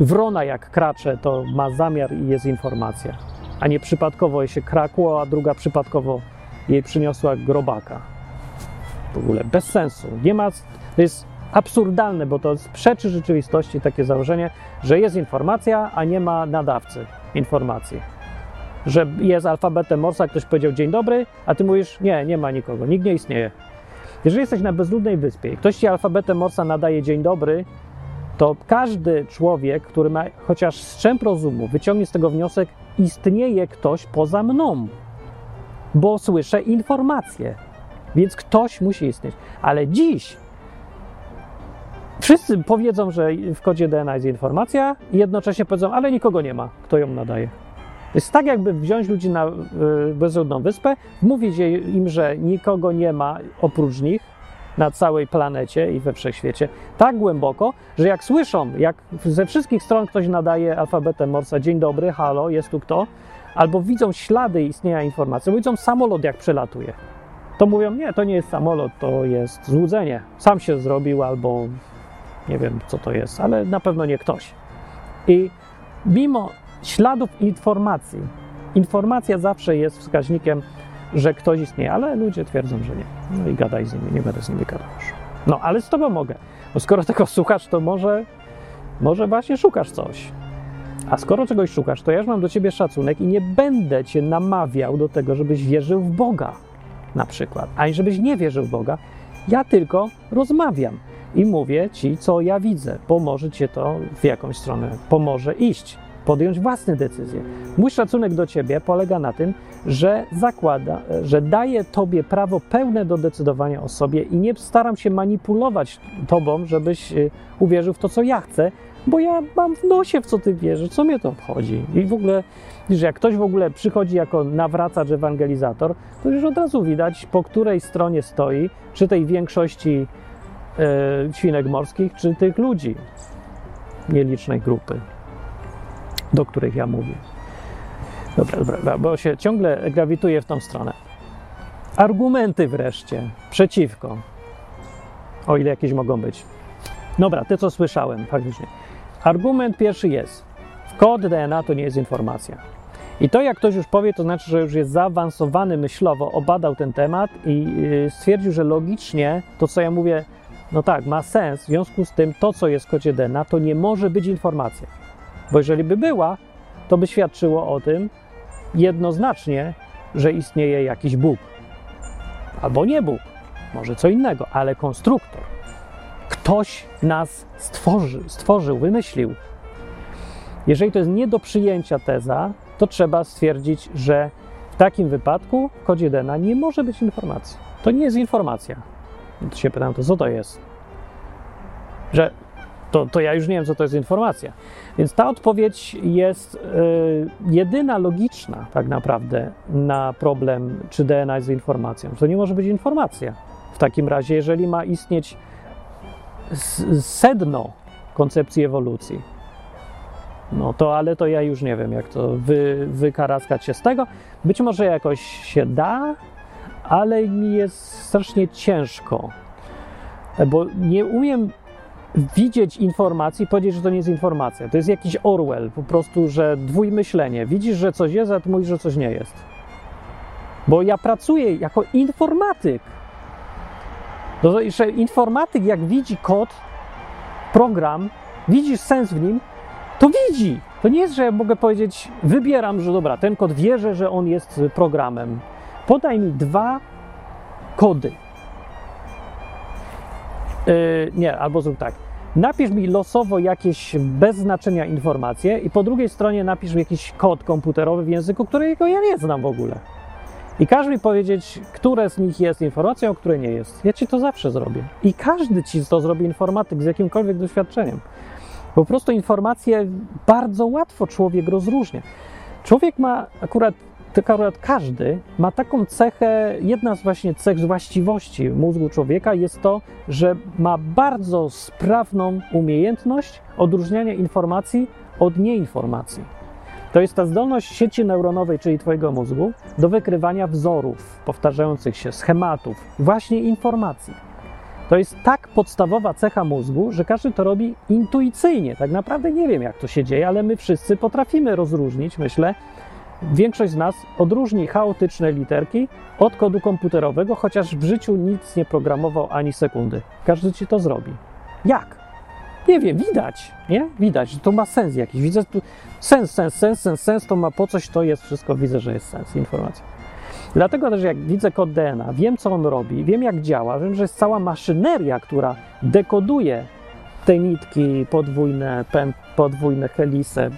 wrona jak kracze, to ma zamiar i jest informacja, a nie przypadkowo jej się krakło, a druga przypadkowo jej przyniosła grobaka. W ogóle bez sensu. Nie ma, to jest absurdalne, bo to przeczy rzeczywistości takie założenie, że jest informacja, a nie ma nadawcy informacji. Że jest alfabetem Morsa, ktoś powiedział dzień dobry, a ty mówisz nie, nie ma nikogo, nikt nie istnieje. Jeżeli jesteś na bezludnej wyspie i ktoś ci alfabetem Morsa nadaje dzień dobry, to każdy człowiek, który ma chociaż strzęp rozumu, wyciągnie z tego wniosek, istnieje ktoś poza mną, bo słyszę informacje, więc ktoś musi istnieć. Ale dziś wszyscy powiedzą, że w kodzie DNA jest informacja i jednocześnie powiedzą, ale nikogo nie ma, kto ją nadaje. To jest tak, jakby wziąć ludzi na y, bezludną wyspę, mówić im, że nikogo nie ma oprócz nich na całej planecie i we wszechświecie, tak głęboko, że jak słyszą, jak ze wszystkich stron ktoś nadaje alfabetem Morsa, dzień dobry, halo, jest tu kto, albo widzą ślady istnienia informacji, widzą samolot jak przelatuje, to mówią, nie, to nie jest samolot, to jest złudzenie, sam się zrobił albo nie wiem, co to jest, ale na pewno nie ktoś. I mimo śladów informacji, informacja zawsze jest wskaźnikiem, że ktoś istnieje, ale ludzie twierdzą, że nie. No i gadaj z nimi, nie będę z nimi gadał już. No, ale z tobą mogę. Bo skoro tego słuchasz, to może, może właśnie szukasz coś. A skoro czegoś szukasz, to ja już mam do ciebie szacunek i nie będę cię namawiał do tego, żebyś wierzył w Boga, na przykład, ani żebyś nie wierzył w Boga. Ja tylko rozmawiam i mówię ci, co ja widzę. Pomoże cię to w jakąś stronę, pomoże iść, podjąć własne decyzje. Mój szacunek do ciebie polega na tym, że zakłada, że daje tobie prawo pełne do decydowania o sobie i nie staram się manipulować tobą, żebyś y, uwierzył w to, co ja chcę, bo ja mam w nosie, w co ty wierzysz, co mnie to obchodzi. I w ogóle, że jak ktoś w ogóle przychodzi jako nawracacz, ewangelizator, to już od razu widać, po której stronie stoi, czy tej większości e, świnek morskich, czy tych ludzi, nielicznej grupy, do których ja mówię. Dobra, dobra, bo się ciągle grawituje w tą stronę. Argumenty wreszcie przeciwko, o ile jakieś mogą być. Dobra, te co słyszałem faktycznie. Argument pierwszy jest: kod DNA to nie jest informacja. I to, jak ktoś już powie, to znaczy, że już jest zaawansowany myślowo, obadał ten temat i y, stwierdził, że logicznie to, co ja mówię, no tak, ma sens. W związku z tym, to, co jest w kodzie DNA, to nie może być informacja. Bo jeżeli by była, to by świadczyło o tym jednoznacznie, że istnieje jakiś Bóg. Albo nie Bóg, może co innego, ale konstruktor. Ktoś nas stworzy, stworzył, wymyślił. Jeżeli to jest nie do przyjęcia teza, to trzeba stwierdzić, że w takim wypadku w kodzie DNA nie może być informacji. To nie jest informacja. To się pytam, to co to jest? Że to, to ja już nie wiem, co to jest informacja. Więc ta odpowiedź jest y, jedyna logiczna, tak naprawdę, na problem, czy DNA jest informacją. To nie może być informacja. W takim razie, jeżeli ma istnieć sedno koncepcji ewolucji, no to, ale to ja już nie wiem, jak to wy, wykaraskać się z tego. Być może jakoś się da, ale mi jest strasznie ciężko, bo nie umiem widzieć informacji powiedzieć, że to nie jest informacja. To jest jakiś Orwell, po prostu, że dwójmyślenie. Widzisz, że coś jest, a ty mówisz, że coś nie jest. Bo ja pracuję jako informatyk. To, że informatyk, jak widzi kod, program, widzisz sens w nim, to widzi. To nie jest, że mogę powiedzieć, wybieram, że dobra, ten kod wierzę, że on jest programem. Podaj mi dwa kody. Yy, nie, albo zrób tak. Napisz mi losowo jakieś bez znaczenia informacje i po drugiej stronie napisz mi jakiś kod komputerowy w języku, którego ja nie znam w ogóle. I każ mi powiedzieć, które z nich jest informacją, a które nie jest. Ja ci to zawsze zrobię. I każdy ci to zrobi informatyk z jakimkolwiek doświadczeniem. Po prostu informacje bardzo łatwo człowiek rozróżnia. Człowiek ma akurat, akurat każdy ma taką cechę, jedna z właśnie cech właściwości mózgu człowieka jest to, że ma bardzo sprawną umiejętność odróżniania informacji od nieinformacji. To jest ta zdolność sieci neuronowej, czyli Twojego mózgu, do wykrywania wzorów powtarzających się, schematów, właśnie informacji. To jest tak podstawowa cecha mózgu, że każdy to robi intuicyjnie. Tak naprawdę nie wiem, jak to się dzieje, ale my wszyscy potrafimy rozróżnić, myślę, większość z nas odróżni chaotyczne literki od kodu komputerowego, chociaż w życiu nic nie programował ani sekundy. Każdy ci to zrobi. Jak? Nie wiem, widać, nie? Widać, że to ma sens jakiś. Widzę tu sens, sens, sens, sens, sens, to ma po coś, to jest wszystko, widzę, że jest sens, informacja. Dlatego też jak widzę kod DNA, wiem co on robi, wiem jak działa, wiem, że jest cała maszyneria, która dekoduje te nitki podwójne, podwójne helisy,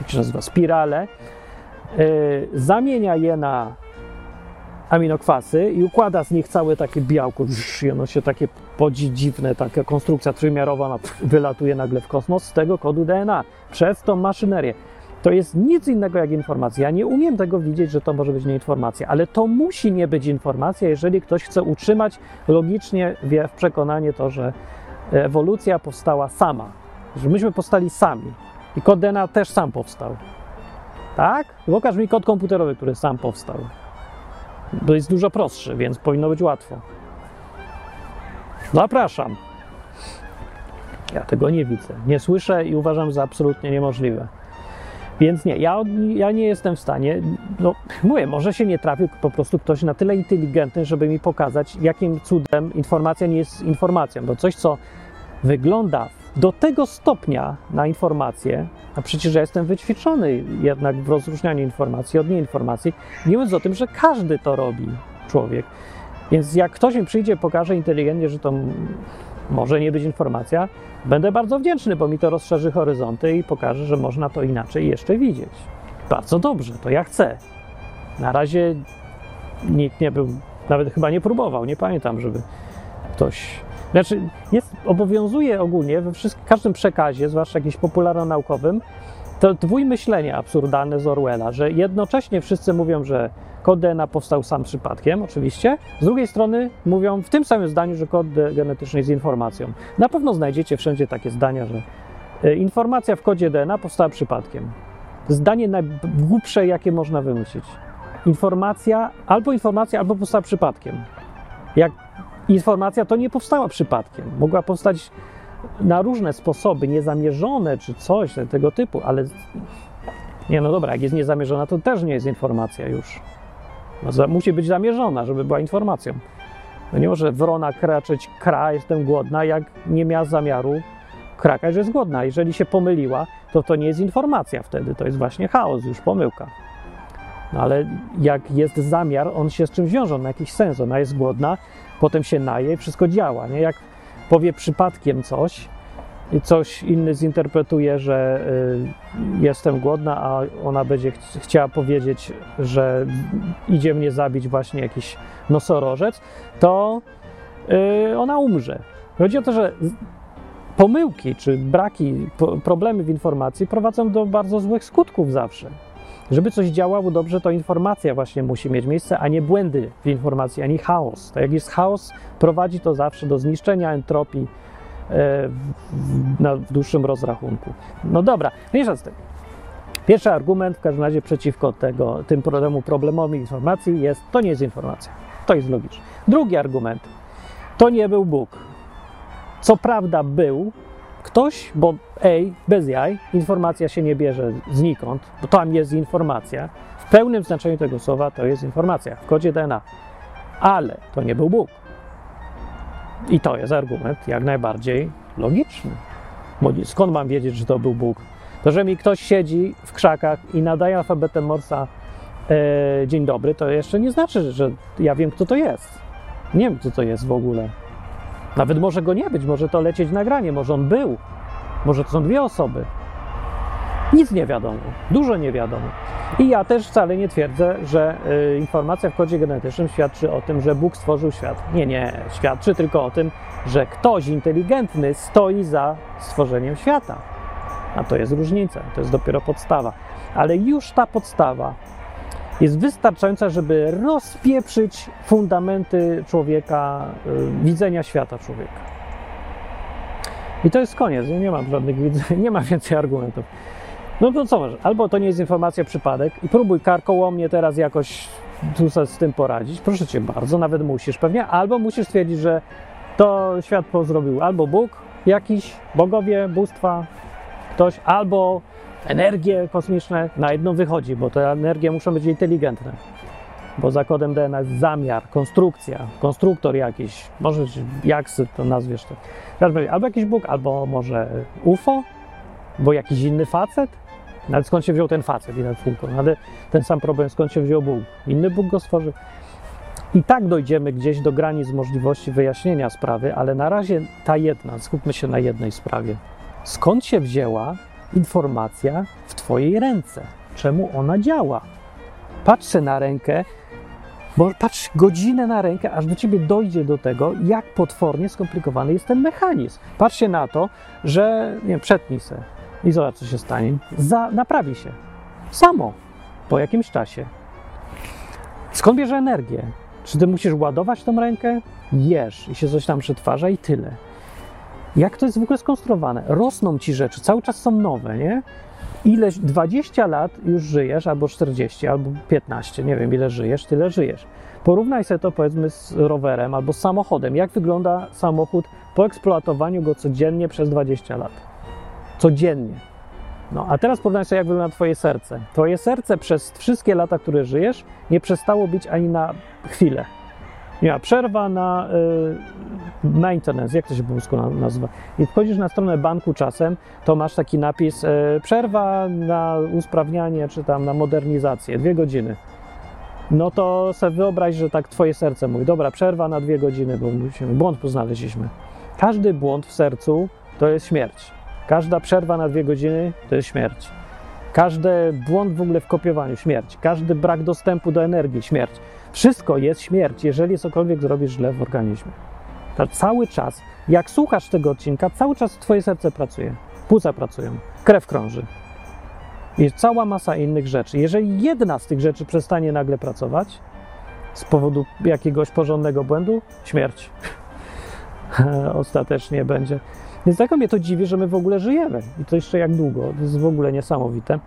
jak się nazywa, spirale, yy, zamienia je na aminokwasy i układa z nich całe takie białko i ono się takie podziwne, taka konstrukcja trójmiarowa wylatuje nagle w kosmos z tego kodu DNA przez tą maszynerię. To jest nic innego jak informacja. Ja nie umiem tego widzieć, że to może być nie informacja, ale to musi nie być informacja, jeżeli ktoś chce utrzymać logicznie w przekonanie to, że ewolucja powstała sama, że myśmy powstali sami i kod DNA też sam powstał. Tak? Pokaż mi kod komputerowy, który sam powstał. To jest dużo prostszy, więc powinno być łatwo. Zapraszam. Ja tego nie widzę, nie słyszę i uważam za absolutnie niemożliwe. Więc nie, ja, ja nie jestem w stanie, no mówię, może się nie trafił po prostu ktoś na tyle inteligentny, żeby mi pokazać, jakim cudem informacja nie jest informacją, bo coś, co wygląda do tego stopnia na informację, a przecież ja jestem wyćwiczony jednak w rozróżnianiu informacji od nieinformacji, nie mówiąc o tym, że każdy to robi, człowiek. Więc jak ktoś mi przyjdzie, pokaże inteligentnie, że to może nie być informacja, będę bardzo wdzięczny, bo mi to rozszerzy horyzonty i pokaże, że można to inaczej jeszcze widzieć. Bardzo dobrze, to ja chcę. Na razie nikt nie był, nawet chyba nie próbował, nie pamiętam, żeby ktoś. Znaczy, jest, obowiązuje ogólnie we wszystkim, każdym przekazie, zwłaszcza jakimś popularno-naukowym, to dwój myślenia absurdalne z Orwella, że jednocześnie wszyscy mówią, że kod DNA powstał sam przypadkiem, oczywiście, z drugiej strony mówią w tym samym zdaniu, że kod genetyczny jest informacją. Na pewno znajdziecie wszędzie takie zdania, że e, informacja w kodzie DNA powstała przypadkiem. Zdanie najgłupsze, jakie można wymyślić. Informacja, albo informacja, albo powstała przypadkiem. Jak informacja to nie powstała przypadkiem. Mogła powstać na różne sposoby, niezamierzone czy coś tego typu, ale nie, no dobra, jak jest niezamierzona, to też nie jest informacja już. No, musi być zamierzona, żeby była informacją. No nie może wrona kraczeć, kra, jestem głodna, jak nie miała zamiaru krakać, że jest głodna. Jeżeli się pomyliła, to to nie jest informacja wtedy, to jest właśnie chaos, już pomyłka. No ale jak jest zamiar, on się z czymś wiąże, on ma jakiś sens, ona jest głodna, potem się naje i wszystko działa, nie? Jak powie przypadkiem coś coś inny zinterpretuje, że y, jestem głodna, a ona będzie ch- chciała powiedzieć, że idzie mnie zabić właśnie jakiś nosorożec, to y, ona umrze. Chodzi o to, że pomyłki czy braki, problemy w informacji prowadzą do bardzo złych skutków zawsze. Żeby coś działało dobrze, to informacja właśnie musi mieć miejsce, a nie błędy w informacji, ani chaos. Tak jak jest chaos, prowadzi to zawsze do zniszczenia entropii na, w dłuższym rozrachunku. No dobra, mniejsza z tym. Pierwszy argument w każdym razie przeciwko tego, tym problemu, problemowi informacji jest, to nie jest informacja. To jest logiczne. Drugi argument, to nie był Bóg. Co prawda był ktoś, bo ej, bez jaj, informacja się nie bierze znikąd, bo tam jest informacja. W pełnym znaczeniu tego słowa to jest informacja w kodzie DNA. Ale to nie był Bóg. I to jest argument jak najbardziej logiczny. Bo skąd mam wiedzieć, że to był Bóg? To, że mi ktoś siedzi w krzakach i nadaje alfabetem Morsa e, dzień dobry, to jeszcze nie znaczy, że ja wiem, kto to jest. Nie wiem, kto to jest w ogóle. Nawet może go nie być, może to lecieć nagranie, może on był, może to są dwie osoby. Nic nie wiadomo, dużo nie wiadomo. I ja też wcale nie twierdzę, że y, informacja w kodzie genetycznym świadczy o tym, że Bóg stworzył świat. Nie, nie, świadczy tylko o tym, że ktoś inteligentny stoi za stworzeniem świata. A to jest różnica, to jest dopiero podstawa. Ale już ta podstawa jest wystarczająca, żeby rozpieprzyć fundamenty człowieka, y, widzenia świata człowieka. I to jest koniec, nie mam żadnych, nie więcej argumentów. No to co? Albo to nie jest informacja przypadek i próbuj karkołomnie teraz jakoś tu sobie z tym poradzić. Proszę cię bardzo, nawet musisz pewnie. Albo musisz stwierdzić, że to świat zrobił albo Bóg jakiś, bogowie, bóstwa, ktoś, albo energie kosmiczne. Na jedno wychodzi, bo te energie muszą być inteligentne. Bo za kodem DNA jest zamiar, konstrukcja, konstruktor jakiś, może jak to nazwiesz to. Albo jakiś Bóg, albo może UFO, bo jakiś inny facet. Nawet skąd się wziął ten facet i tak kółko. Ale ten sam problem, skąd się wziął Bóg. Inny Bóg go stworzył. I tak dojdziemy gdzieś do granic możliwości wyjaśnienia sprawy, ale na razie ta jedna, skupmy się na jednej sprawie. Skąd się wzięła informacja w Twojej ręce? Czemu ona działa? Patrzę na rękę, bo patrz godzinę na rękę, aż do ciebie dojdzie do tego, jak potwornie skomplikowany jest ten mechanizm. Patrzcie na to, że nie przetnij se i zobacz, co się stanie. Za, naprawi się. Samo. Po jakimś czasie. Skąd bierze energię? Czy ty musisz ładować tą rękę? Jesz i się coś tam przetwarza i tyle. Jak to jest w ogóle skonstruowane? Rosną ci rzeczy, cały czas są nowe, nie? Ileś 20 lat już żyjesz, albo 40, albo 15, nie wiem ile żyjesz, tyle żyjesz. Porównaj sobie to powiedzmy z rowerem albo z samochodem. Jak wygląda samochód po eksploatowaniu go codziennie przez 20 lat? Codziennie. No, a teraz porównaj sobie, jak wygląda Twoje serce. Twoje serce przez wszystkie lata, które żyjesz, nie przestało bić ani na chwilę. Ma przerwa na y, maintenance, jak to się po polsku na- nazywa. I wchodzisz na stronę banku czasem, to masz taki napis y, przerwa na usprawnianie czy tam na modernizację, dwie godziny. No to sobie wyobraź, że tak twoje serce mówi, dobra, przerwa na dwie godziny, bo błąd znaleźliśmy. Każdy błąd w sercu to jest śmierć. Każda przerwa na dwie godziny to jest śmierć. Każdy błąd w ogóle w kopiowaniu śmierć. Każdy brak dostępu do energii śmierć. Wszystko jest śmierć, jeżeli cokolwiek zrobisz źle w organizmie. To cały czas, jak słuchasz tego odcinka, cały czas twoje serce pracuje. Płuca pracują, krew krąży. Jest cała masa innych rzeczy. Jeżeli jedna z tych rzeczy przestanie nagle pracować z powodu jakiegoś porządnego błędu, śmierć. Ostatecznie będzie. Więc tak mnie to dziwi, że my w ogóle żyjemy. I to jeszcze jak długo. To jest w ogóle niesamowite.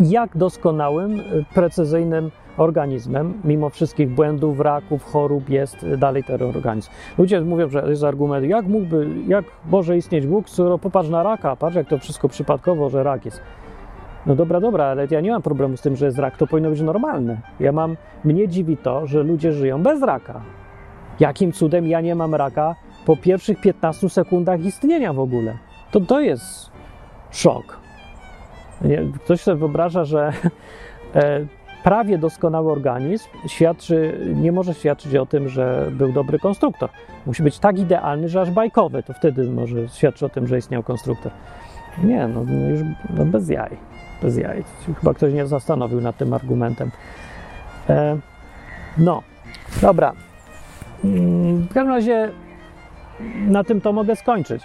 Jak doskonałym, y, precyzyjnym organizmem, mimo wszystkich błędów, raków, chorób, jest dalej ten organizm. Ludzie mówią, że jest argument, jak mógłby, jak może istnieć Bóg, skoro popatrz na raka, patrz jak to wszystko przypadkowo, że rak jest. No dobra, dobra, ale ja nie mam problemu z tym, że jest rak, to powinno być normalne. Ja mam, mnie dziwi to, że ludzie żyją bez raka. Jakim cudem ja nie mam raka po pierwszych 15 sekundach istnienia w ogóle? To to jest szok. Ktoś sobie wyobraża, że e, prawie doskonały organizm świadczy, nie może świadczyć o tym, że był dobry konstruktor. Musi być tak idealny, że aż bajkowy, to wtedy może świadczy o tym, że istniał konstruktor. Nie, no no już no bez jaj. Bez jaj. Chyba ktoś nie zastanowił nad tym argumentem. E, no, dobra. Mm, W każdym razie na tym to mogę skończyć.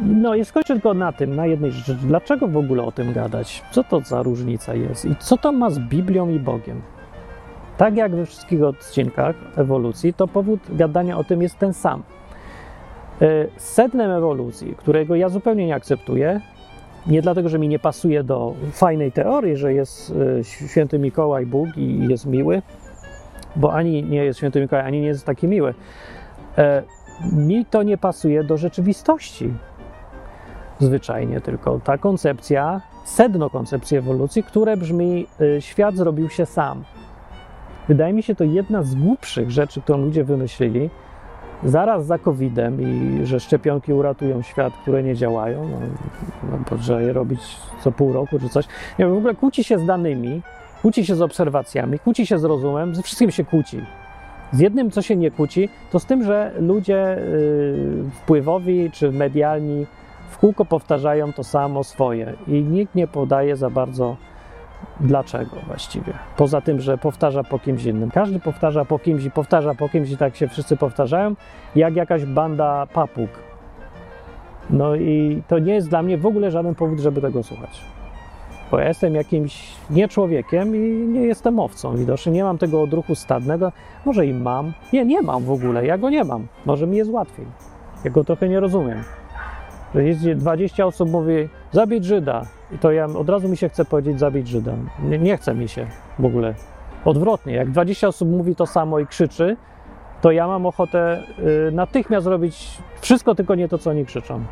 No i skończę tylko na tym, na jednej rzeczy. Dlaczego w ogóle o tym gadać? Co to za różnica jest? I co to ma z Biblią i Bogiem? Tak jak we wszystkich odcinkach ewolucji, to powód gadania o tym jest ten sam. Y, Sednem ewolucji, którego ja zupełnie nie akceptuję, nie dlatego, że mi nie pasuje do fajnej teorii, że jest y, święty Mikołaj Bóg i jest miły, bo ani nie jest święty Mikołaj, ani nie jest taki miły. Mi to nie pasuje do rzeczywistości. Zwyczajnie tylko ta koncepcja, sedno koncepcji ewolucji, które brzmi: y, świat zrobił się sam. Wydaje mi się to jedna z głupszych rzeczy, którą ludzie wymyślili. Zaraz za COVID-em i że szczepionki uratują świat, które nie działają, no, no, je robić co pół roku czy coś. Nie w ogóle kłóci się z danymi, kłóci się z obserwacjami, kłóci się z rozumem, ze wszystkim się kłóci. Z jednym, co się nie kłóci, to z tym, że ludzie y, wpływowi czy medialni w kółko powtarzają to samo swoje i nikt nie podaje za bardzo dlaczego właściwie. Poza tym, że powtarza po kimś innym. Każdy powtarza po kimś i powtarza po kimś i tak się wszyscy powtarzają, jak jakaś banda papug. No i to nie jest dla mnie w ogóle żaden powód, żeby tego słuchać. Bo ja jestem jakimś nie człowiekiem i nie jestem owcą widocznie. Nie mam tego odruchu stadnego. Może i mam. Nie, nie mam w ogóle. Ja go nie mam. Może mi jest łatwiej. Ja go trochę nie rozumiem. Że jest 20 osób mówi, zabić Żyda. to ja od razu mi się chce powiedzieć zabić Żyda. Nie, nie chce mi się w ogóle. Odwrotnie, jak 20 osób mówi to samo i krzyczy, to ja mam ochotę y, natychmiast robić wszystko, tylko nie to, co oni krzyczą.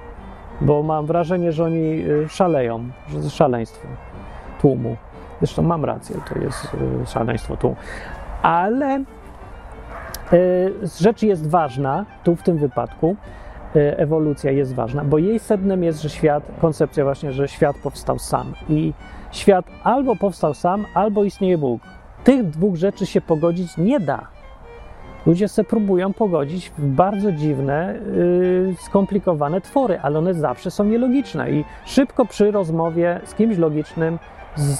Bo mam wrażenie, że oni y, szaleją, że szaleństwo tłumu. Zresztą mam rację, to jest y, szaleństwo tłumu. Ale y, rzecz jest ważna, tu w tym wypadku, y, ewolucja jest ważna, bo jej sednem jest, że świat, koncepcja właśnie, że świat powstał sam. I świat albo powstał sam, albo istnieje Bóg. Tych dwóch rzeczy się pogodzić nie da. Ludzie se próbują pogodzić w bardzo dziwne, yy, skomplikowane twory, ale one zawsze są nielogiczne i szybko przy rozmowie z kimś logicznym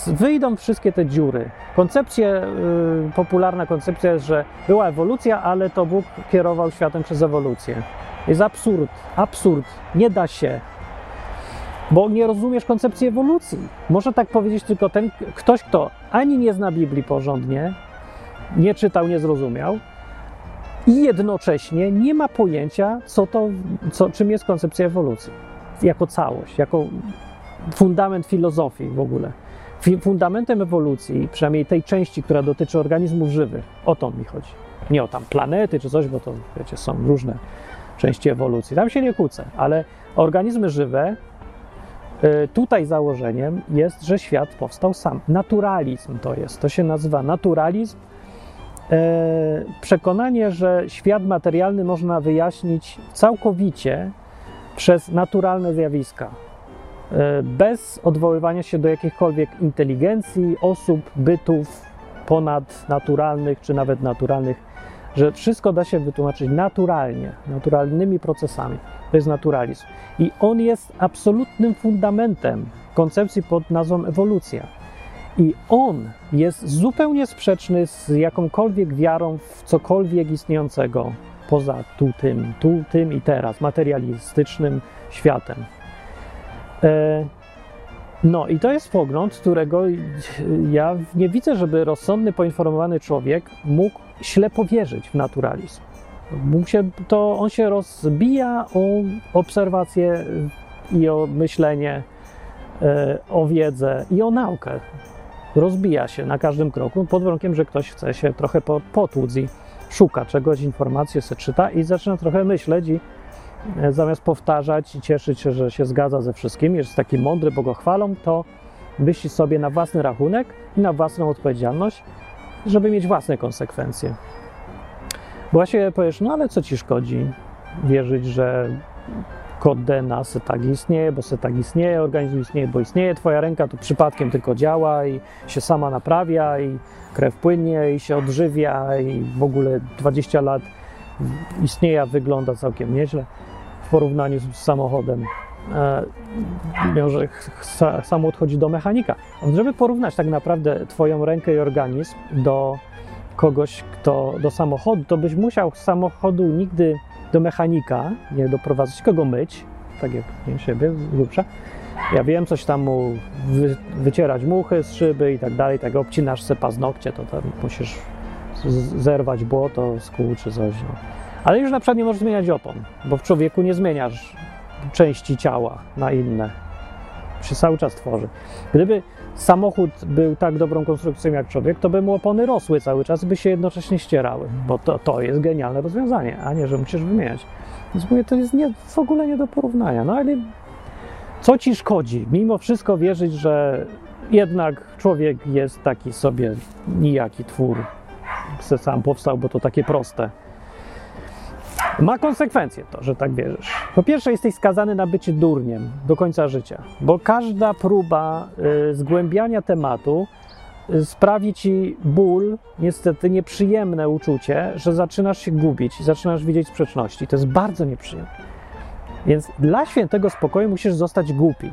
wyjdą wszystkie te dziury. Koncepcja, yy, popularna koncepcja jest, że była ewolucja, ale to Bóg kierował światem przez ewolucję. Jest absurd, absurd, nie da się, bo nie rozumiesz koncepcji ewolucji. Może tak powiedzieć tylko ten ktoś, kto ani nie zna Biblii porządnie, nie czytał, nie zrozumiał, i jednocześnie nie ma pojęcia, co to, co, czym jest koncepcja ewolucji jako całość, jako fundament filozofii w ogóle. Fundamentem ewolucji, przynajmniej tej części, która dotyczy organizmów żywych, o to mi chodzi. Nie o tam planety czy coś, bo to wiecie, są różne części ewolucji. Tam się nie kłócę, ale organizmy żywe, y, tutaj założeniem jest, że świat powstał sam. Naturalizm to jest. To się nazywa naturalizm e, przekonanie, że świat materialny można wyjaśnić całkowicie przez naturalne zjawiska, bez odwoływania się do jakichkolwiek inteligencji, osób, bytów ponadnaturalnych czy nawet naturalnych, że wszystko da się wytłumaczyć naturalnie, naturalnymi procesami. To jest naturalizm. I on jest absolutnym fundamentem koncepcji pod nazwą ewolucja. I on jest zupełnie sprzeczny z jakąkolwiek wiarą w cokolwiek istniejącego poza tu tym, tu tym i teraz, materialistycznym światem. E, no i to jest pogląd, którego ja nie widzę, żeby rozsądny, poinformowany człowiek mógł ślepo wierzyć w naturalizm. Mógł się, to on się rozbija o obserwacje i o myślenie, e, o wiedzę i o naukę rozbija się na każdym kroku pod warunkiem, że ktoś chce się trochę po- potłuc i szuka czegoś, informacje se czyta i zaczyna trochę myśleć i zamiast powtarzać i cieszyć się, że się zgadza ze wszystkim, jest taki mądry, bo go chwalą, to myśli sobie na własny rachunek i na własną odpowiedzialność, żeby mieć własne konsekwencje. Bo właśnie powiesz, no ale co ci szkodzi wierzyć, że kod DNA se tak istnieje, bo se tak istnieje, organizm istnieje, bo istnieje, twoja ręka tu przypadkiem tylko działa i się sama naprawia i krew płynie i się odżywia i w ogóle 20 lat istnieje, wygląda całkiem nieźle w porównaniu z samochodem. E, Mimo, że ch- sa- samochód chodzi do mechanika. Żeby porównać tak naprawdę twoją rękę i organizm do kogoś, kto do samochodu, to byś musiał z samochodu nigdy do mechanika, nie doprowadzać, kogo myć, tak jak nie siebie, z grubsza. Ja wiem, coś tam mu wy, wycierać muchy z szyby i tak dalej, tak obcinasz se paznokcie, to tam musisz zerwać błoto z kół czy coś. No. Ale już na przykład nie możesz zmieniać opon, bo w człowieku nie zmieniasz części ciała na inne. Się cały czas tworzy. Gdyby samochód był tak dobrą konstrukcją jak człowiek, to by mu opony rosły cały czas, by się jednocześnie ścierały, bo to, to jest genialne rozwiązanie, a nie, że musisz wymieniać. Więc mówię, to jest nie, w ogóle nie do porównania. No ale co ci szkodzi? Mimo wszystko wierzyć, że jednak człowiek jest taki sobie nijaki twór. Se sam powstał, bo to takie proste. Ma konsekwencje to, że tak wierzysz. Po pierwsze, jesteś skazany na bycie durniem do końca życia, bo każda próba y, zgłębiania tematu y, sprawi ci ból, niestety nieprzyjemne uczucie, że zaczynasz się gubić zaczynasz widzieć sprzeczności. To jest bardzo nieprzyjemne. Więc dla świętego spokoju musisz zostać głupi.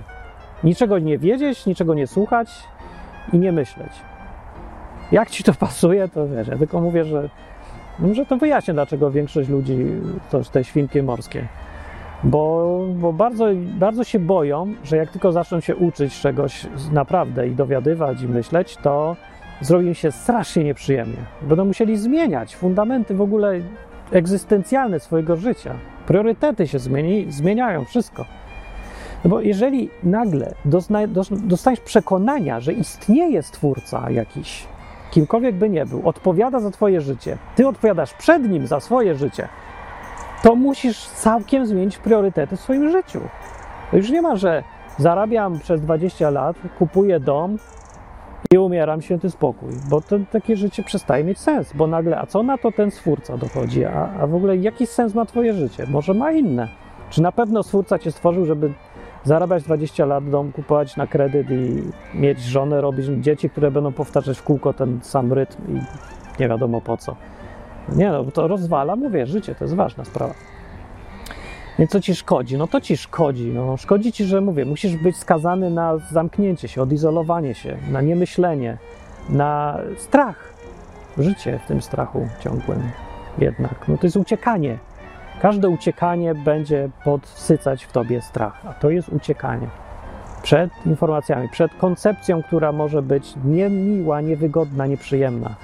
Niczego nie wiedzieć, niczego nie słuchać i nie myśleć. Jak ci to pasuje, to wiesz, ja tylko mówię, że może to wyjaśnię, dlaczego większość ludzi to te świnki morskie. Bo, bo bardzo, bardzo się boją, że jak tylko zaczną się uczyć czegoś naprawdę i dowiadywać i myśleć, to zrobi im się strasznie nieprzyjemnie. Będą musieli zmieniać fundamenty w ogóle egzystencjalne swojego życia. Priorytety się zmieni, zmieniają, wszystko. No bo jeżeli nagle dostaniesz przekonania, że istnieje stwórca jakiś, kimkolwiek by nie był, odpowiada za twoje życie, ty odpowiadasz przed nim za swoje życie, to musisz całkiem zmienić priorytety w swoim życiu. To już nie ma, że zarabiam przez 20 lat, kupuję dom i umieram święty spokój, bo to takie życie przestaje mieć sens, bo nagle, a co na to ten stwórca dochodzi, a, a w ogóle jaki sens ma twoje życie? Może ma inne. Czy na pewno stwórca cię stworzył, żeby zarabiać 20 lat, dom kupować na kredyt i mieć żonę, robić dzieci, które będą powtarzać w kółko ten sam rytm i nie wiadomo po co. Nie no, to rozwala, mówię, życie to jest ważna sprawa. Więc co ci szkodzi? No to ci szkodzi. No, szkodzi ci, że mówię, musisz być skazany na zamknięcie się, odizolowanie się, na niemyślenie, na strach. Życie w tym strachu ciągłym jednak. No to jest uciekanie. Każde uciekanie będzie podsycać w tobie strach, a to jest uciekanie przed informacjami, przed koncepcją, która może być niemiła, niewygodna, nieprzyjemna.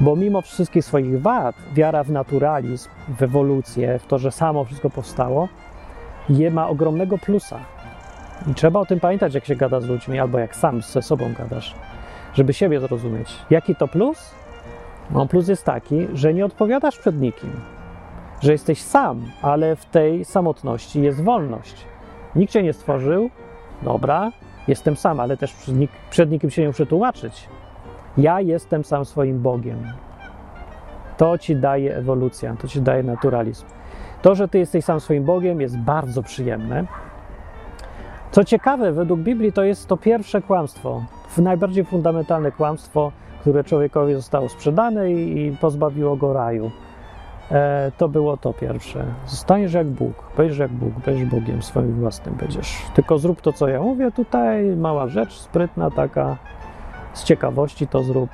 Bo mimo wszystkich swoich wad, wiara w naturalizm, w ewolucję, w to, że samo wszystko powstało, je ma ogromnego plusa. I trzeba o tym pamiętać, jak się gada z ludźmi, albo jak sam ze sobą gadasz, żeby siebie zrozumieć. Jaki to plus? No, plus jest taki, że nie odpowiadasz przed nikim, że jesteś sam, ale w tej samotności jest wolność. Nikt cię nie stworzył, dobra, jestem sam, ale też przed, nik przed nikim się nie muszę tłumaczyć. Ja jestem sam swoim Bogiem. To ci daje ewolucja, to ci daje naturalizm. To, że ty jesteś sam swoim Bogiem, jest bardzo przyjemne. Co ciekawe, według Biblii to jest to pierwsze kłamstwo, najbardziej fundamentalne kłamstwo, które człowiekowi zostało sprzedane i pozbawiło go raju. E, to było to pierwsze. Zostaniesz jak Bóg, będziesz jak Bóg, będziesz Bogiem swoim własnym będziesz. Tylko zrób to, co ja mówię tutaj, mała rzecz, sprytna taka, z ciekawości to zrób,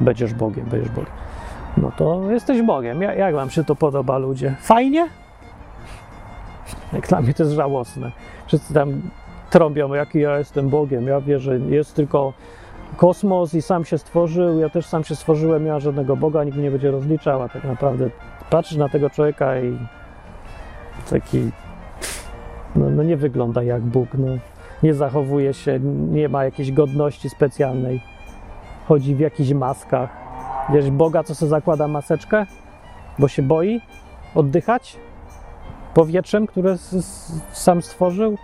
będziesz Bogiem, będziesz Bogiem. No to jesteś Bogiem. Jak, wam się to podoba, ludzie? Fajnie? Jak dla mnie to jest żałosne. Wszyscy tam trąbią, jaki ja jestem Bogiem. Ja wierzę, jest tylko kosmos i sam się stworzył, ja też sam się stworzyłem, nie ma żadnego Boga, nikt mnie nie będzie rozliczał, a tak naprawdę patrzysz na tego człowieka i taki no, no nie wygląda jak Bóg, no. nie zachowuje się, nie ma jakiejś godności specjalnej, chodzi w jakichś maskach. Wiesz, Boga, co sobie zakłada maseczkę, bo się boi oddychać powietrzem, które sam stworzył?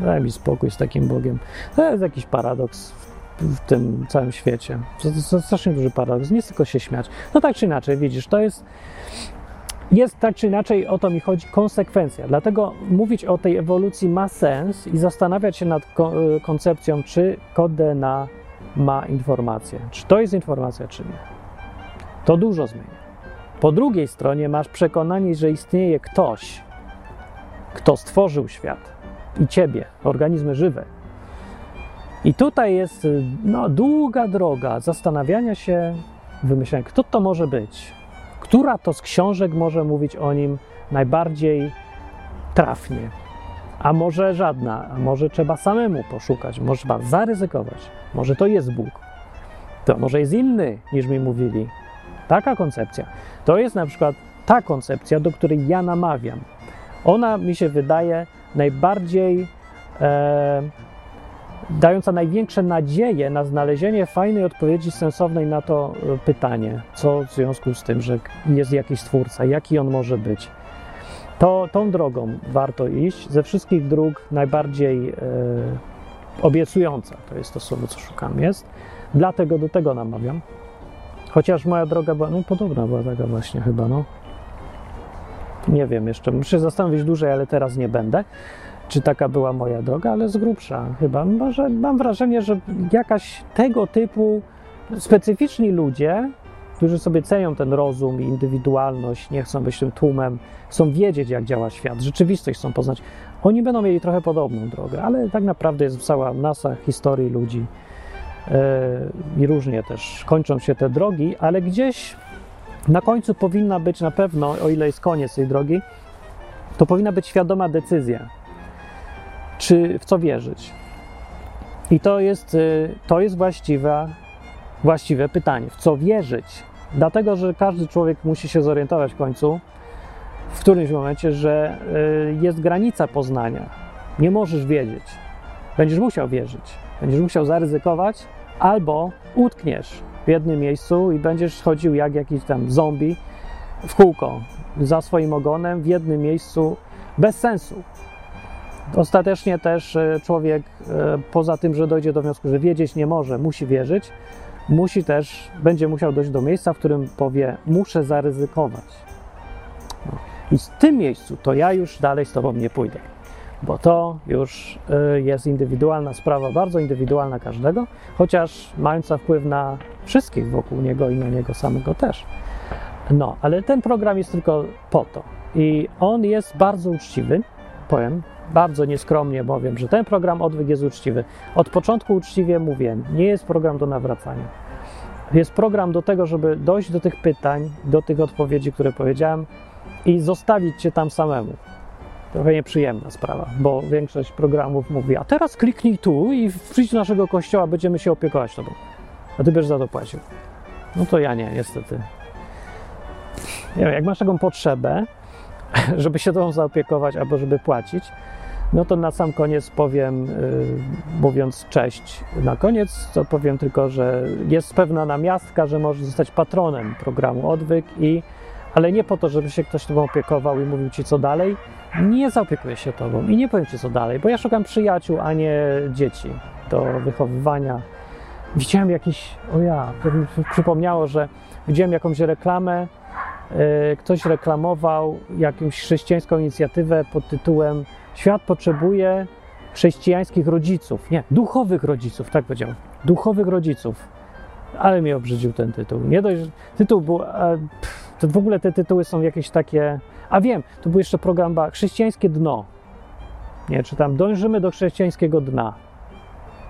Daj mi spokój z takim Bogiem. To jest jakiś paradoks w tym całym świecie. To jest strasznie duży paradoks. Nie tylko się śmiać. No tak czy inaczej, widzisz, to jest. Jest tak czy inaczej, o to mi chodzi, konsekwencja. Dlatego mówić o tej ewolucji ma sens i zastanawiać się nad koncepcją, czy kod DNA ma informację. Czy to jest informacja, czy nie. To dużo zmienia. Po drugiej stronie masz przekonanie, że istnieje ktoś, kto stworzył świat i ciebie, organizmy żywe, i tutaj jest no, długa droga zastanawiania się, wymyślania, kto to może być, która to z książek może mówić o nim najbardziej trafnie, a może żadna, a może trzeba samemu poszukać, może trzeba zaryzykować, może to jest Bóg, to może jest inny niż mi mówili. Taka koncepcja. To jest na przykład ta koncepcja, do której ja namawiam. Ona mi się wydaje najbardziej. E, dająca największe nadzieje na znalezienie fajnej odpowiedzi sensownej na to e, pytanie, co w związku z tym, że jest jakiś twórca, jaki on może być. To tą drogą warto iść. Ze wszystkich dróg najbardziej e, obiecująca, to jest to słowo, co szukam, jest. Dlatego do tego namawiam. Chociaż moja droga była, no podobna była taka właśnie chyba, no. Nie wiem jeszcze, muszę zastanowić dłużej, ale teraz nie będę czy taka była moja droga, ale z grubsza chyba. Może mam wrażenie, że jakaś tego typu specyficzni ludzie, którzy sobie cenią ten rozum i indywidualność, nie chcą być tym tłumem, chcą wiedzieć, jak działa świat, rzeczywistość chcą poznać, oni będą mieli trochę podobną drogę, ale tak naprawdę jest cała masa historii ludzi yy, i różnie też kończą się te drogi, ale gdzieś na końcu powinna być na pewno, o ile jest koniec tej drogi, to powinna być świadoma decyzja czy w co wierzyć. I to jest, y, to jest właściwe, właściwe pytanie, w co wierzyć. Dlatego, że każdy człowiek musi się zorientować w końcu, w którymś momencie, że y, jest granica poznania. Nie możesz wiedzieć. Będziesz musiał wierzyć. Będziesz musiał zaryzykować, albo utkniesz w jednym miejscu i będziesz chodził jak jakiś tam zombie w kółko za swoim ogonem w jednym miejscu bez sensu. Ostatecznie też e, człowiek, e, poza tym, że dojdzie do wniosku, że wiedzieć nie może, musi wierzyć, musi też, będzie musiał dojść do miejsca, w którym powie, muszę zaryzykować. No. I w tym miejscu to ja już dalej z Tobą nie pójdę, bo to już e, jest indywidualna sprawa, bardzo indywidualna każdego, chociaż mająca wpływ na wszystkich wokół niego i na niego samego też. No, ale ten program jest tylko po to. I on jest bardzo uczciwy, powiem, bardzo nieskromnie powiem, że ten program Odwyk jest uczciwy. Od początku uczciwie mówię, nie jest program do nawracania. Jest program do tego, żeby dojść do tych pytań, do tych odpowiedzi, które powiedziałem i zostawić cię tam samemu. Trochę nieprzyjemna sprawa, bo większość programów mówi, a teraz kliknij tu i przyjdź do naszego kościoła, będziemy się opiekować tobą. A ty będziesz za to płacił. No to ja nie, niestety. Nie wiem, jak masz taką potrzebę, żeby się tą zaopiekować albo żeby płacić, no to na sam koniec powiem, yy, mówiąc cześć, na koniec to powiem tylko, że jest pewna namiastka, że możesz zostać patronem programu Odwyk, i, ale nie po to, żeby się ktoś tobą opiekował i mówił ci co dalej. Nie zaopiekuję się tobą i nie powiem ci co dalej, bo ja szukam przyjaciół, a nie dzieci do wychowywania. Widziałem jakiś, o ja, to mi przypomniało, że widziałem jakąś reklamę, yy, ktoś reklamował jakąś chrześcijańską inicjatywę pod tytułem Świat potrzebuje chrześcijańskich rodziców, nie, duchowych rodziców, tak powiedział, duchowych rodziców. Ale mnie obrzydził ten tytuł. Nie dość, tytuł był, e, pff, to w ogóle te tytuły są jakieś takie, a wiem, to był jeszcze program ba, Chrześcijańskie Dno. Nie, czy tam dążymy do chrześcijańskiego dna.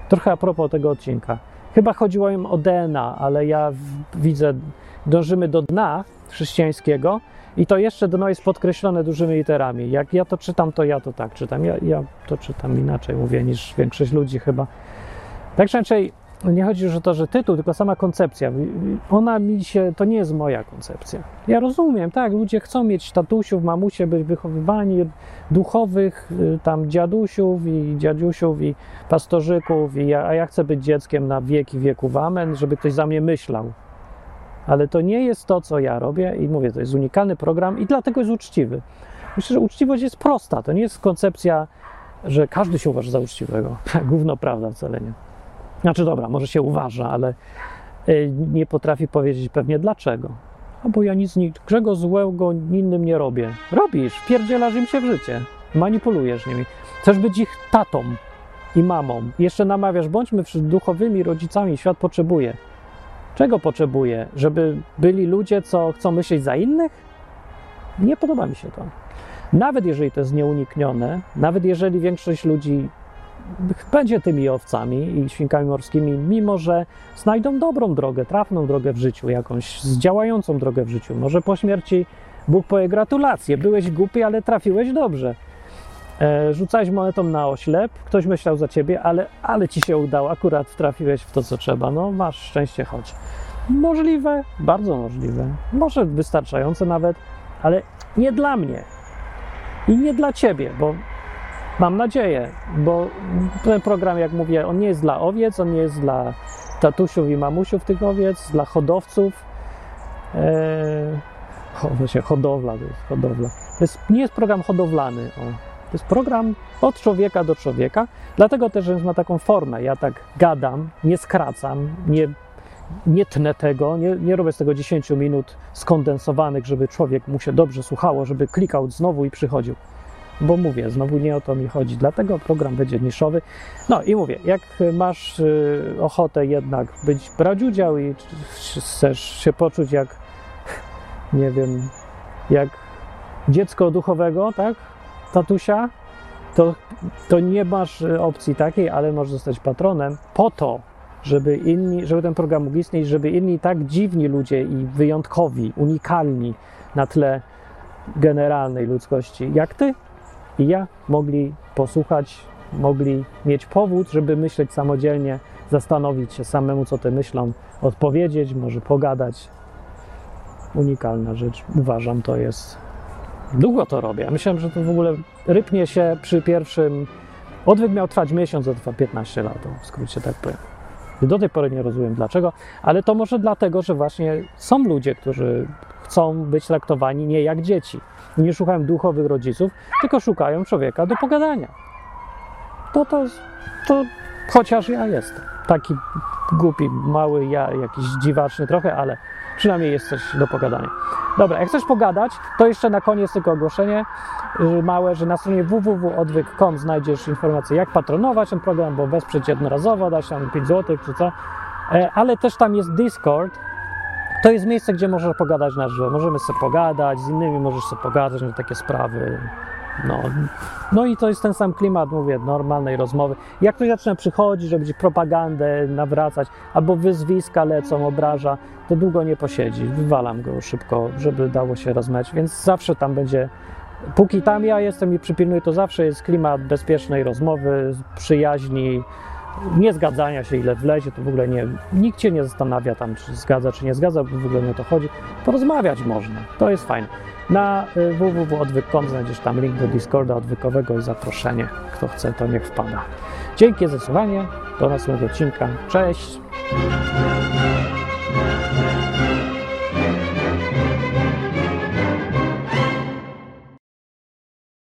Trochę a propos tego odcinka. Chyba chodziło im o DNA, ale ja w, widzę, dążymy do dna chrześcijańskiego, i to jeszcze dno jest podkreślone dużymi literami. Jak ja to czytam, to ja to tak czytam. Ja, ja to czytam inaczej, mówię, niż większość ludzi chyba. Tak czy inaczej, nie chodzi już o to, że tytuł, tylko sama koncepcja. Ona mi się, to nie jest moja koncepcja. Ja rozumiem, tak, ludzie chcą mieć tatusiów, mamusie, być wychowywani, duchowych, y, tam dziadusiów i dziadziusiów i pastorzyków, i ja, a ja chcę być dzieckiem na wieki wieków, amen, żeby ktoś za mnie myślał ale to nie jest to, co ja robię i mówię, to jest unikalny program i dlatego jest uczciwy. Myślę, że uczciwość jest prosta, to nie jest koncepcja, że każdy się uważa za uczciwego. Gówno prawda wcale nie. Znaczy dobra, może się uważa, ale y, nie potrafi powiedzieć pewnie dlaczego. A bo ja nic niczego złego innym nie robię. Robisz, pierdzielasz im się w życie, manipulujesz nimi. Chcesz być ich tatą i mamą. Jeszcze namawiasz, bądźmy duchowymi rodzicami, świat potrzebuje. Czego potrzebuję? Żeby byli ludzie, co chcą myśleć za innych? Nie podoba mi się to. Nawet jeżeli to jest nieuniknione, nawet jeżeli większość ludzi będzie tymi owcami i świnkami morskimi, mimo że znajdą dobrą drogę, trafną drogę w życiu, jakąś działającą drogę w życiu. Może po śmierci Bóg powie gratulacje, byłeś głupi, ale trafiłeś dobrze. E, rzucałeś monetą na oślep, ktoś myślał za ciebie, ale, ale ci się udało, akurat trafiłeś w to, co trzeba. No, masz szczęście, chodź. Możliwe, bardzo możliwe, może wystarczające nawet, ale nie dla mnie i nie dla ciebie, bo mam nadzieję, bo ten program, jak mówię, on nie jest dla owiec, on nie jest dla tatusiów i mamusiów tych owiec, dla hodowców. Eee, hodowla, to jest hodowla. To jest, nie jest program hodowlany. O to jest program od człowieka do człowieka, dlatego też ma taką formę. Ja tak gadam, nie skracam, nie, nie tnę tego, nie, nie robię z tego 10 minut skondensowanych, żeby człowiek mu się dobrze słuchało, żeby klikał znowu i przychodził. Bo mówię, znowu nie o to mi chodzi, dlatego program będzie niszowy. No i mówię, jak masz y, ochotę jednak być, brać udział i chcesz się poczuć jak, nie wiem, jak dziecko duchowego, tak? Tatusia, to, to nie masz e, opcji takiej, ale możesz zostać patronem po to, żeby inni, żeby ten program mógł istnieć, żeby inni tak dziwni ludzie i wyjątkowi, unikalni na tle generalnej ludzkości, jak ty i ja, mogli posłuchać, mogli mieć powód, żeby myśleć samodzielnie, zastanowić się samemu, co te myślą, odpowiedzieć, może pogadać. Unikalna rzecz, uważam, to jest Długo to robię. Myślałem, że to w ogóle rypnie się przy pierwszym Odwyk miał trwać miesiąc, a trwa 15 lat, w skrócie tak powiem. Do tej pory nie rozumiem dlaczego, ale to może dlatego, że właśnie są ludzie, którzy chcą być traktowani nie jak dzieci. Nie szukają duchowych rodziców, tylko szukają człowieka do pogadania. To to, to chociaż ja jestem. Taki głupi, mały, ja jakiś dziwaczny trochę, ale przynajmniej jest coś do pogadania. Dobra, jak chcesz pogadać, to jeszcze na koniec tylko ogłoszenie y, małe, że na stronie www.odwyk.com znajdziesz informacje, jak patronować ten program, bo wesprzeć jednorazowo, dać tam 5 zł czy co. E, Ale też tam jest Discord. To jest miejsce, gdzie możesz pogadać na żywo. Możemy sobie pogadać, z innymi możesz sobie pogadać na takie sprawy. No, no i to jest ten sam klimat, mówię, normalnej rozmowy. Jak ktoś zaczyna przychodzić, ci propagandę nawracać, albo wyzwiska lecą, obraża, to długo nie posiedzi. Wywalam go szybko, żeby dało się rozmawiać, więc zawsze tam będzie, póki tam ja jestem i przypilnuję, to zawsze jest klimat bezpiecznej rozmowy, przyjaźni, nie zgadzania się, ile wlezie, to w ogóle nie, nikt cię nie zastanawia tam, czy zgadza, czy nie zgadza, bo w ogóle nie o to chodzi. Porozmawiać można, to jest fajne. Na y, www.odwyk.com znajdziesz tam link do Discorda odwykowego i zaproszenie. Kto chce, to niech wpada. Dzięki za słuchanie. Do następnego odcinka. Cześć!